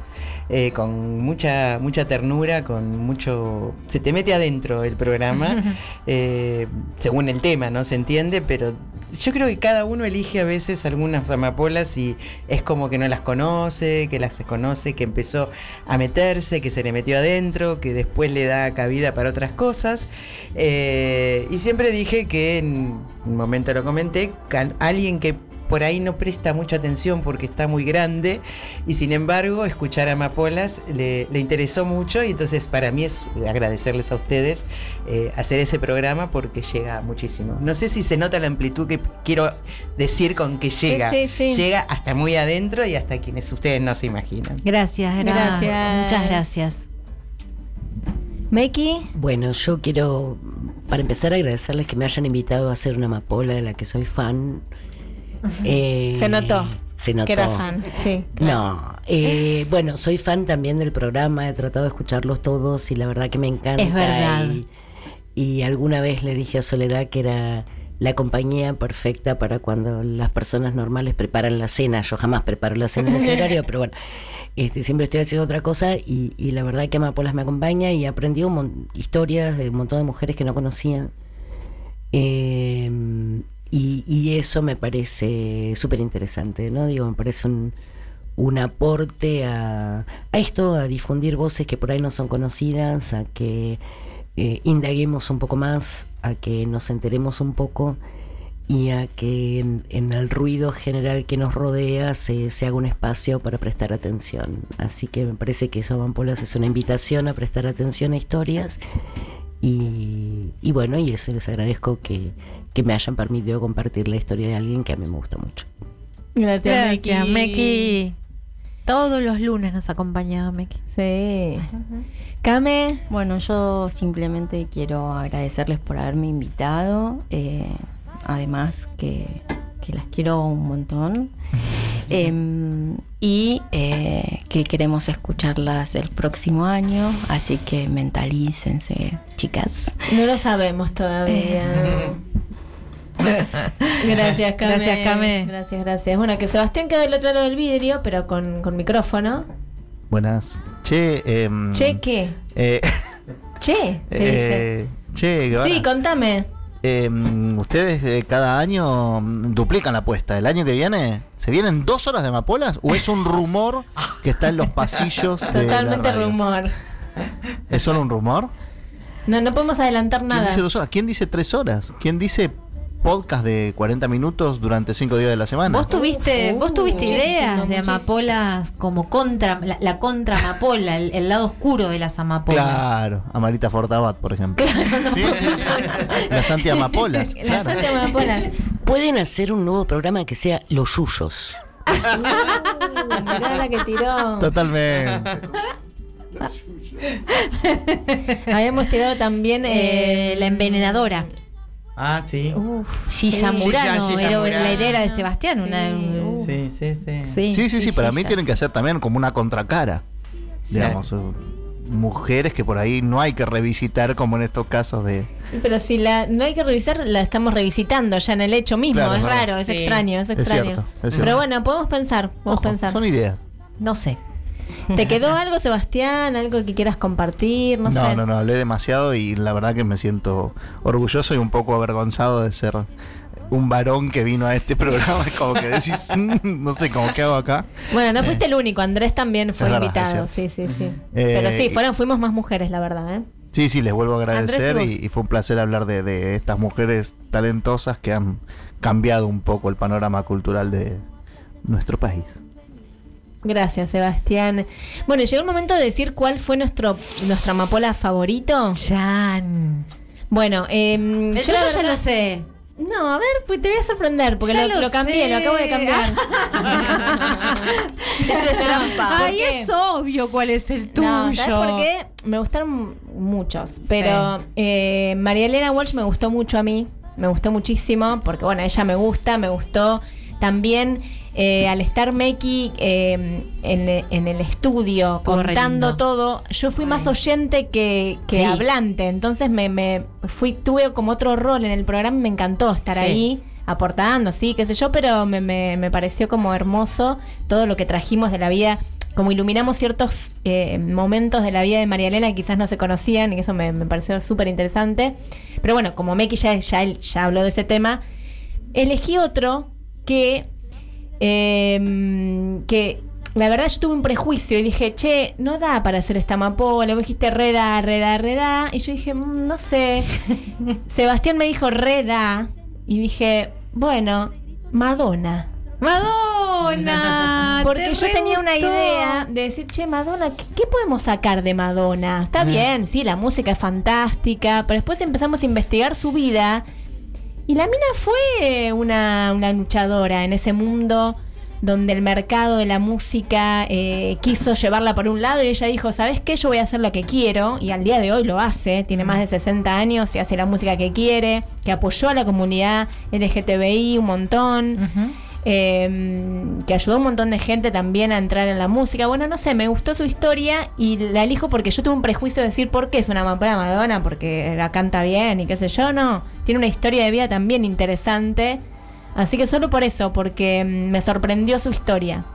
Speaker 30: Eh, con mucha mucha ternura, con mucho... Se te mete adentro el programa, eh, según el tema, ¿no? Se entiende, pero yo creo que cada uno elige a veces algunas amapolas y es como que no las conoce, que las conoce, que empezó a meterse, que se le metió adentro, que después le da cabida para otras cosas. Eh, y siempre dije que en un momento lo comenté, alguien que por ahí no presta mucha atención porque está muy grande y sin embargo escuchar a Amapolas le, le interesó mucho y entonces para mí es agradecerles a ustedes eh, hacer ese programa porque llega muchísimo. No sé si se nota la amplitud que quiero decir con que llega.
Speaker 4: Sí, sí, sí.
Speaker 30: Llega hasta muy adentro y hasta quienes ustedes no se imaginan.
Speaker 5: Gracias, gra-
Speaker 4: Gracias.
Speaker 5: Muchas gracias.
Speaker 4: Meki,
Speaker 33: Bueno, yo quiero, para empezar, agradecerles que me hayan invitado a hacer una amapola de la que soy fan. Eh,
Speaker 4: se notó.
Speaker 33: Se notó.
Speaker 4: Que era fan, sí.
Speaker 33: No, eh, bueno, soy fan también del programa, he tratado de escucharlos todos y la verdad que me encanta.
Speaker 5: Es verdad.
Speaker 33: Y, y alguna vez le dije a Soledad que era la compañía perfecta para cuando las personas normales preparan la cena. Yo jamás preparo la cena en ese horario, pero bueno.
Speaker 18: este, siempre estoy haciendo otra cosa y, y la verdad que Amapolas me acompaña y he aprendido un mon- historias de un montón de mujeres que no conocía. Eh, y, y eso me parece súper interesante, ¿no? Digo, me parece un, un aporte a, a esto, a difundir voces que por ahí no son conocidas, a que eh, indaguemos un poco más, a que nos enteremos un poco y a que en, el ruido general que nos rodea se, se haga un espacio para prestar atención. Así que me parece que eso, Ampolas, es una invitación a prestar atención a historias y, y bueno, y eso les agradezco que, que me hayan permitido compartir la historia de alguien que a mí me gusta mucho.
Speaker 4: Gracias,
Speaker 5: Gracias,
Speaker 4: Meki.
Speaker 5: Meki. Todos los lunes nos acompañaba Meki.
Speaker 4: Sí. Came.
Speaker 31: Bueno, yo simplemente quiero agradecerles por haberme invitado. eh, además que, que las quiero un montón. Em, y eh, que queremos escucharlas el próximo año. Así que mentalícense, chicas.
Speaker 4: No lo sabemos todavía. Gracias, Came.
Speaker 5: Gracias, Came.
Speaker 4: Gracias, gracias. Bueno, que Sebastián quedó del otro lado del vidrio, pero con, con micrófono.
Speaker 19: Buenas. Che, em,
Speaker 4: Che, ¿qué?
Speaker 19: eh,
Speaker 4: Che, te dice.
Speaker 19: eh, che, Guevara,
Speaker 4: Sí, contame.
Speaker 19: em, ustedes eh, cada año mm, duplican la apuesta. ¿El año que viene se vienen dos horas de amapolas o es un rumor que está en los pasillos de la
Speaker 4: Totalmente
Speaker 19: radio?
Speaker 4: rumor.
Speaker 19: ¿Es solo un rumor?
Speaker 4: No, no podemos adelantar
Speaker 19: ¿Quién
Speaker 4: nada.
Speaker 19: dice dos horas? ¿Quién dice tres horas? ¿Quién dice podcast de 40 minutos durante cinco días de la semana?
Speaker 5: Vos tuviste, vos tuviste ideas de amapolas como contra, la, la contra amapola, el, el lado oscuro de las amapolas.
Speaker 19: Claro, Amarita Fortabat, por ejemplo. Sí, sí, sí. Las antiamapolas.
Speaker 5: Las
Speaker 19: claro.
Speaker 5: amapolas.
Speaker 18: Pueden hacer un nuevo programa que sea Los Yuyos.
Speaker 4: Mirá la que tiró.
Speaker 19: Totalmente.
Speaker 4: Habíamos tirado también
Speaker 5: Eh, la envenenadora.
Speaker 30: Ah, sí.
Speaker 5: Gilla
Speaker 30: Sí.
Speaker 5: Murano,
Speaker 30: Gilla- Gilla
Speaker 5: era
Speaker 30: Murano.
Speaker 5: la idea era de Sebastián. una-
Speaker 30: Sí, sí, sí.
Speaker 5: Sí,
Speaker 19: Sí, sí, sí, para mí tienen que hacer también como una contracara. Digamos, eh, mujeres que por ahí no hay que revisitar como en estos casos de...
Speaker 4: Pero si la no hay que revisar, la estamos revisitando ya en el hecho mismo.
Speaker 19: Claro,
Speaker 4: es raro, es
Speaker 19: Sí.
Speaker 4: extraño, es
Speaker 19: Es
Speaker 4: extraño.
Speaker 19: cierto, es cierto.
Speaker 4: Pero bueno, podemos pensar, podemos pensar.
Speaker 19: Son ideas.
Speaker 5: No sé.
Speaker 4: ¿Te quedó algo, Sebastián? ¿Algo que quieras compartir? No,
Speaker 19: No,
Speaker 4: sé.
Speaker 19: no, no, hablé demasiado y la verdad que me siento orgulloso y un poco avergonzado de ser un varón que vino a este programa. Es como que decís, "Mm, no sé, cómo qué hago acá.
Speaker 4: Bueno, no fuiste el único, Andrés también fue
Speaker 19: verdad,
Speaker 4: invitado. Sí, sí, sí.
Speaker 19: Eh,
Speaker 4: Pero sí, fueron, fuimos más mujeres, la verdad, ¿eh?
Speaker 19: Sí, sí, les vuelvo a agradecer
Speaker 4: y
Speaker 19: y, y fue un placer hablar de, de estas mujeres talentosas que han cambiado un poco el panorama cultural de nuestro país.
Speaker 4: Gracias, Sebastián. Bueno, llegó el momento de decir cuál fue nuestro nuestra amapola favorito.
Speaker 5: Jan.
Speaker 4: Bueno, eh,
Speaker 5: El
Speaker 4: yo
Speaker 5: ya lo sé.
Speaker 4: No, a ver, pues te voy a sorprender, porque lo,
Speaker 5: lo
Speaker 4: lo cambié,
Speaker 5: sé.
Speaker 4: lo acabo de cambiar. Eso es trampa.
Speaker 5: Ay,
Speaker 4: ¿Por qué?
Speaker 5: es obvio cuál es el tuyo.
Speaker 4: No, ¿sabes por qué? Me gustaron muchos, pero eh, María Elena Walsh me gustó mucho a mí, me gustó muchísimo, porque bueno, ella me gusta, me gustó también eh, al estar Meki eh, en, en el estudio contando todo, yo fui más oyente que, que
Speaker 5: Sí.
Speaker 4: hablante, entonces me, me fui, tuve como otro rol en el programa y me encantó estar
Speaker 5: Sí.
Speaker 4: ahí aportando, sí, qué sé yo, pero me, me, me pareció como hermoso todo lo que trajimos de la vida, como iluminamos ciertos eh, momentos de la vida de María Elena que quizás no se conocían y eso me, me pareció súper interesante. Pero bueno, como Meki ya, ya, ya habló de ese tema, elegí otro que, eh, que la verdad yo tuve un prejuicio y dije, che, no da para hacer esta amapola. Vos dijiste reda, reda, reda. Y yo dije, "Mm, no sé. Sebastián me dijo reda. Y dije, bueno, Madonna.
Speaker 5: Madonna.
Speaker 4: Porque
Speaker 5: te
Speaker 4: yo tenía una idea de decir, che, Madonna, ¿qué, qué podemos sacar de Madonna? Está bien, sí, la música es fantástica, pero después empezamos a investigar su vida y la mina fue una, una luchadora en ese mundo donde el mercado de la música eh, quiso llevarla por un lado y ella dijo, ¿sabes qué? Yo voy a hacer lo que quiero y al día de hoy lo hace, tiene más de 60 años y hace la música que quiere, que apoyó a la comunidad LGTBI un montón. Eh, que ayudó a un montón de gente también a entrar en la música. Bueno, no sé, me gustó su historia y la elijo porque yo tuve un prejuicio de decir por qué es una amapola Madonna, porque la canta bien y qué sé yo, no. Tiene una historia de vida también interesante. Así que solo por eso, porque mm, me sorprendió su historia.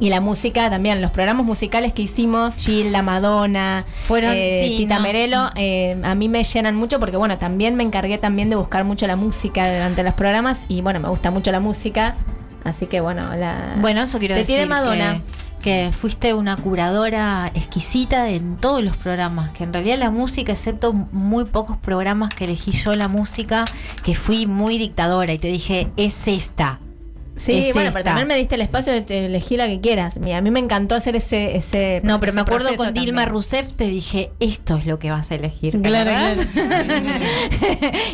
Speaker 4: Y la música también, los programas musicales que hicimos, Gil, La Madonna,
Speaker 5: Fueron-
Speaker 4: eh,
Speaker 5: sí,
Speaker 4: Tita
Speaker 5: no,
Speaker 4: Merelo, eh, a mí me llenan mucho porque bueno, también me encargué también de buscar mucho la música durante los programas y bueno, me gusta mucho la música, así que bueno, la
Speaker 5: Bueno, eso quiero
Speaker 4: Te
Speaker 5: decir.
Speaker 4: tiene Madonna.
Speaker 5: Que, que fuiste una curadora exquisita en todos los programas. Que en realidad la música, excepto muy pocos programas que elegí yo la música, que fui muy dictadora y te dije, es esta.
Speaker 4: Sí,
Speaker 5: Es
Speaker 4: bueno,
Speaker 5: esta.
Speaker 4: pero también me diste el espacio de elegir la que quieras. Mira, a mí me encantó hacer ese. ese
Speaker 5: No, pero
Speaker 4: ese
Speaker 5: me acuerdo con Dilma. Rousseff, te dije, esto es lo que vas a elegir. ¿te
Speaker 4: Claro,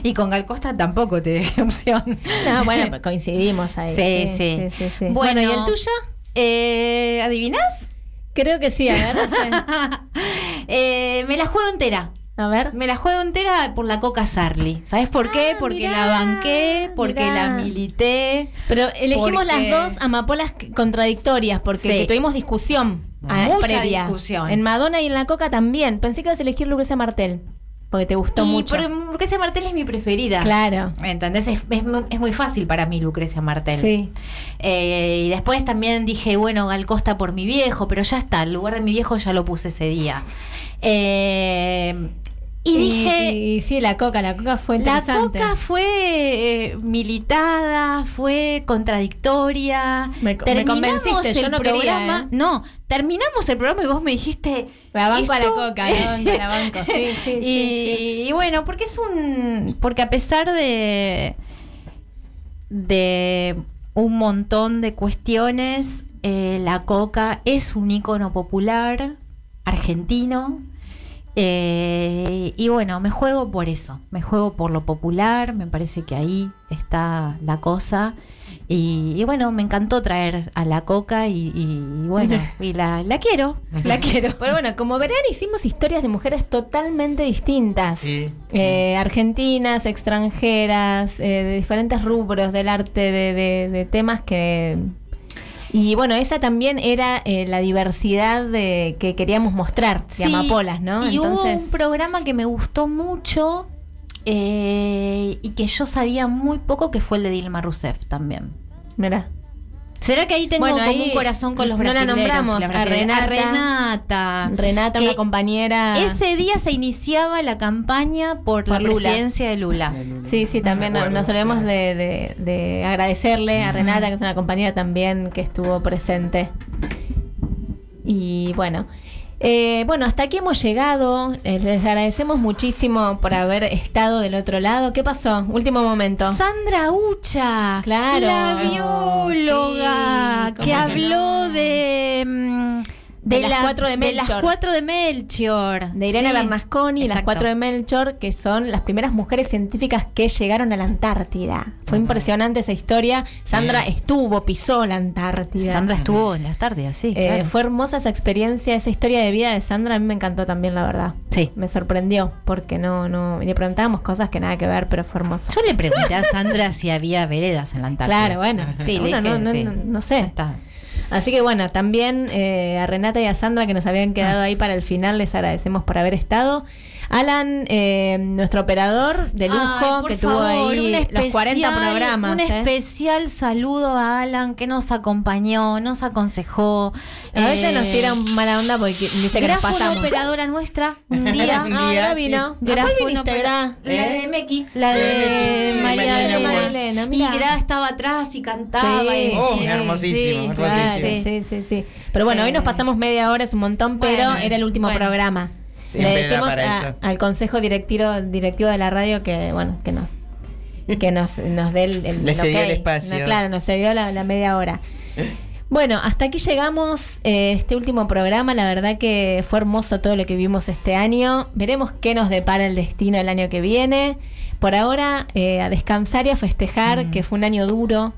Speaker 5: y con Gal Costa tampoco te dejé opción.
Speaker 4: No, bueno, pues coincidimos ahí.
Speaker 5: Sí, sí.
Speaker 4: Bueno,
Speaker 5: Bueno,
Speaker 4: ¿y el tuyo?
Speaker 5: Eh, ¿Adivinás?
Speaker 4: Creo que sí, a ver, no sé.
Speaker 5: Eh, me la juego entera.
Speaker 4: A ver.
Speaker 5: Me la juego entera por la Coca Sarli. ¿Sabes por qué? Porque la banqué, porque
Speaker 4: mirá.
Speaker 5: la milité.
Speaker 4: Pero elegimos
Speaker 5: porque-
Speaker 4: las dos amapolas contradictorias porque
Speaker 5: Sí.
Speaker 4: tuvimos discusión ah,
Speaker 5: Mucha
Speaker 4: previa.
Speaker 5: discusión.
Speaker 4: En Madonna y en la Coca también. Pensé que ibas a elegir Lucrecia Martel porque te gustó
Speaker 5: Y
Speaker 4: mucho.
Speaker 5: pero Lucrecia Martel es mi preferida.
Speaker 4: Claro.
Speaker 5: ¿Entendés? Es, es muy fácil para mí Lucrecia Martel.
Speaker 4: Sí.
Speaker 5: Eh, y después también dije, bueno, Gal Costa por mi viejo, pero ya está, el lugar de mi viejo ya lo puse ese día. Eh, y, dije,
Speaker 4: Y, sí, la Coca, la Coca fue
Speaker 5: la
Speaker 4: interesante.
Speaker 5: coca fue eh, militada, fue contradictoria.
Speaker 4: Me- me
Speaker 5: terminamos
Speaker 4: yo
Speaker 5: el
Speaker 4: no quería,
Speaker 5: programa.
Speaker 4: ¿eh?
Speaker 5: No, terminamos el programa y vos me dijiste.
Speaker 4: La banco a la. Coca, la banco, la banco. Sí, sí,
Speaker 5: y,
Speaker 4: sí.
Speaker 5: y bueno, porque es un. Porque a pesar de. de un montón de cuestiones, eh, la coca es un ícono popular argentino. Eh, y bueno, me juego por eso, me juego por lo popular, me parece que ahí está la cosa. Y, y bueno, me encantó traer a la coca y, y bueno, y la, la quiero, la quiero.
Speaker 4: Pero bueno, como verán, hicimos historias de mujeres totalmente distintas. Eh, argentinas, extranjeras, eh, de diferentes rubros del arte, de, de- de temas que... Y bueno, esa también era eh, la diversidad de, que queríamos mostrar de
Speaker 5: Sí,
Speaker 4: Amapolas, ¿no?
Speaker 5: Y hubo
Speaker 4: Entonces,
Speaker 5: un programa que me gustó mucho eh, y que yo sabía muy poco, que fue el de Dilma Rousseff también.
Speaker 4: Mira.
Speaker 5: ¿Será que ahí tengo
Speaker 4: Bueno,
Speaker 5: como
Speaker 4: ahí
Speaker 5: un corazón con los
Speaker 4: no la
Speaker 5: brasileños?
Speaker 4: nombramos, a? Renata.
Speaker 5: Renata.
Speaker 4: Renata,
Speaker 5: que
Speaker 4: una compañera...
Speaker 5: Ese día se iniciaba la campaña por,
Speaker 4: Por
Speaker 5: la
Speaker 4: Lula.
Speaker 5: presidencia de Lula.
Speaker 4: Sí, sí, también nos, olvidamos de, de- de agradecerle a Renata, que es una compañera también que estuvo presente. Y bueno, eh, bueno, hasta aquí hemos llegado. Eh, les agradecemos muchísimo por haber estado del otro lado. ¿Qué pasó? Último momento.
Speaker 5: Sandra Ucha,
Speaker 4: Claro.
Speaker 5: la bióloga
Speaker 4: Sí,
Speaker 5: que
Speaker 4: ¿cómo que
Speaker 5: habló de,
Speaker 4: De las cuatro de
Speaker 5: de las
Speaker 4: Melchor.
Speaker 5: cuatro de Melchior.
Speaker 4: de Irene
Speaker 5: Sí,
Speaker 4: Bernasconi y las cuatro de Melchor, que son las primeras mujeres científicas que llegaron a la Antártida. Fue impresionante esa historia. Sandra estuvo, pisó la Antártida.
Speaker 5: Sandra estuvo en las tardes, sí.
Speaker 4: Eh,
Speaker 5: claro.
Speaker 4: Fue hermosa esa experiencia, esa historia de vida de Sandra. A mí me encantó también, la verdad.
Speaker 5: Sí.
Speaker 4: Me sorprendió, porque no, no. Le preguntábamos cosas que nada que ver, pero fue hermoso.
Speaker 5: Yo le pregunté a Sandra si había veredas en la Antártida.
Speaker 4: Claro, bueno.
Speaker 5: Sí, le dije,
Speaker 4: no, no,
Speaker 5: sí.
Speaker 4: no, no sé.
Speaker 5: Está.
Speaker 4: Así que bueno, también eh, a Renata y a Sandra que nos habían
Speaker 5: Ah.
Speaker 4: quedado ahí para el final, les agradecemos por haber estado. Alan, eh, nuestro operador de lujo,
Speaker 5: Ay,
Speaker 4: que tuvo ahí los 40
Speaker 5: especial-
Speaker 4: programas.
Speaker 5: Un
Speaker 4: ¿eh?
Speaker 5: especial saludo a Alan que nos acompañó, nos aconsejó.
Speaker 4: A veces
Speaker 5: eh,
Speaker 4: nos tira un mala onda porque dice que nos
Speaker 5: Grafo, una
Speaker 4: pasamos.
Speaker 5: operadora nuestra, un día.
Speaker 30: Un
Speaker 4: Ah,
Speaker 30: día,
Speaker 4: ya
Speaker 30: sí.
Speaker 4: vino.
Speaker 5: Grafo. La de Meki, la
Speaker 30: de
Speaker 5: María Elena. Y. Gra estaba atrás y cantaba.
Speaker 4: Sí,
Speaker 5: y
Speaker 30: Oh, hermosísimo,
Speaker 5: sí,
Speaker 30: hermosísimo.
Speaker 4: Claro,
Speaker 5: sí.
Speaker 4: sí, sí, sí. Pero bueno, hoy nos
Speaker 5: Eh,
Speaker 4: pasamos media hora, es un montón, pero
Speaker 5: bueno,
Speaker 4: era el último
Speaker 5: bueno.
Speaker 4: programa. Le decimos a- al consejo directivo, directivo de la radio que, bueno, que nos, que nos, nos dé el, el
Speaker 30: cedió el espacio.
Speaker 4: No, claro, nos cedió la, la media hora. Bueno, hasta aquí llegamos eh, este último programa. La verdad que fue hermoso todo lo que vimos este año. Veremos qué nos depara el destino el año que viene. Por ahora, eh, a descansar y a festejar, que fue un año duro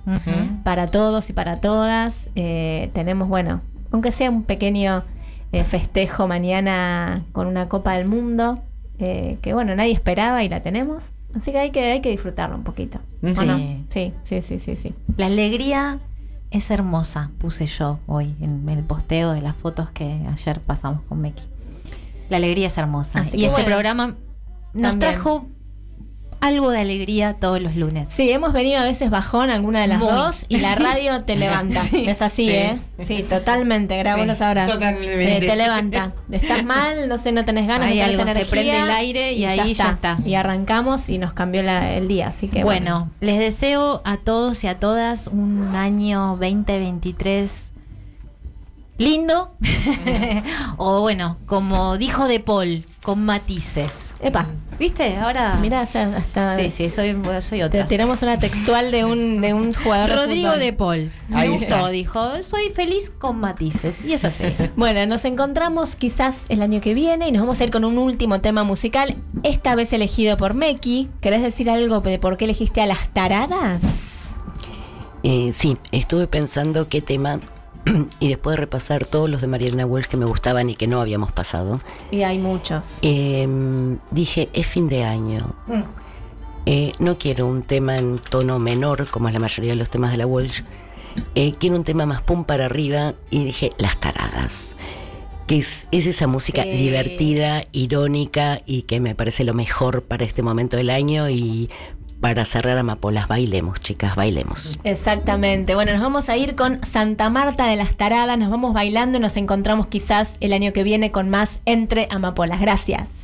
Speaker 4: para todos y para todas. Eh, tenemos, bueno, aunque sea un pequeño eh, festejo mañana con una Copa del Mundo, eh, que bueno, nadie esperaba y la tenemos. Así que hay que, hay que disfrutarlo un poquito. ¿o
Speaker 5: Sí.
Speaker 4: no? sí, sí, sí, sí, sí.
Speaker 5: La alegría es hermosa, puse yo hoy en el posteo de las fotos que ayer pasamos con Meki. La alegría es hermosa.
Speaker 4: Así
Speaker 5: y este
Speaker 4: bueno,
Speaker 5: programa nos
Speaker 4: también.
Speaker 5: trajo algo de alegría todos los lunes.
Speaker 4: Sí, hemos venido a veces bajón, alguna de las
Speaker 5: Muy.
Speaker 4: dos, y la radio te levanta.
Speaker 5: Sí.
Speaker 4: Es así,
Speaker 30: Sí.
Speaker 4: ¿eh? Sí, totalmente. Grabo
Speaker 5: Sí,
Speaker 4: lo sabrás.
Speaker 30: totalmente.
Speaker 4: Sí, te levanta. Estás mal, no sé, no tenés ganas,
Speaker 5: Hay
Speaker 4: no tenés
Speaker 5: algo, se
Speaker 4: energía,
Speaker 5: prende el aire y ahí ya está.
Speaker 4: Y arrancamos y nos cambió la- el día. Así que
Speaker 5: Bueno, les deseo a todos y a todas un año 2023 lindo. o bueno, como dijo De Paul, con matices.
Speaker 4: Epa.
Speaker 5: ¿Viste? Ahora.
Speaker 4: Mira, hasta.
Speaker 5: Sí, sí, soy, soy otra.
Speaker 4: tiramos una textual de un, de un jugador. de
Speaker 5: Rodrigo
Speaker 4: fútbol.
Speaker 5: De Paul. Me gustó, dijo. Soy feliz con matices. Y es así.
Speaker 4: Bueno, nos encontramos quizás el año que viene y nos vamos a ir con un último tema musical, esta vez elegido por Meki. ¿Querés decir algo de por qué elegiste a las taradas?
Speaker 18: Eh, sí, estuve pensando qué tema y después de repasar todos los de Mariana Welsh que me gustaban y que no habíamos pasado,
Speaker 4: Y hay muchos.
Speaker 18: eh, dije, es fin de año. Eh, no quiero un tema en tono menor, como es la mayoría de los temas de la Walsh. Eh, quiero un tema más pum para arriba y dije, las taradas. Que es, es esa música
Speaker 5: Sí.
Speaker 18: divertida, irónica y que me parece lo mejor para este momento del año. Y para cerrar Amapolas, bailemos, chicas, bailemos.
Speaker 4: Exactamente. Bueno, nos vamos a ir con Santa Marta de las Taradas, nos vamos bailando y nos encontramos quizás el año que viene con más Entre Amapolas. Gracias.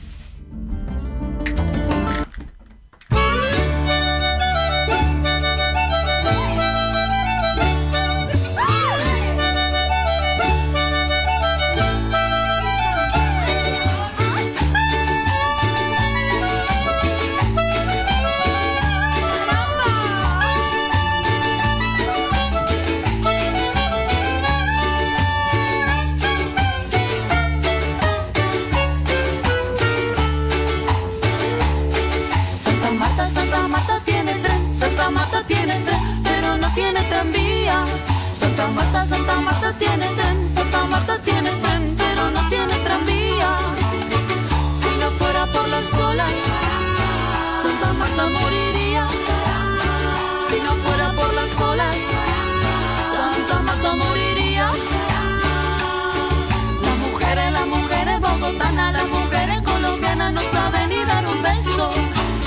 Speaker 40: No saben ni dar un beso.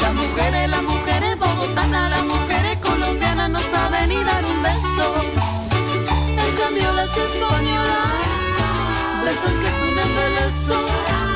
Speaker 40: Las mujeres, las mujeres bogotanas, las mujeres colombianas no saben ni dar un beso. En cambio las españolas besan que es un embeleso.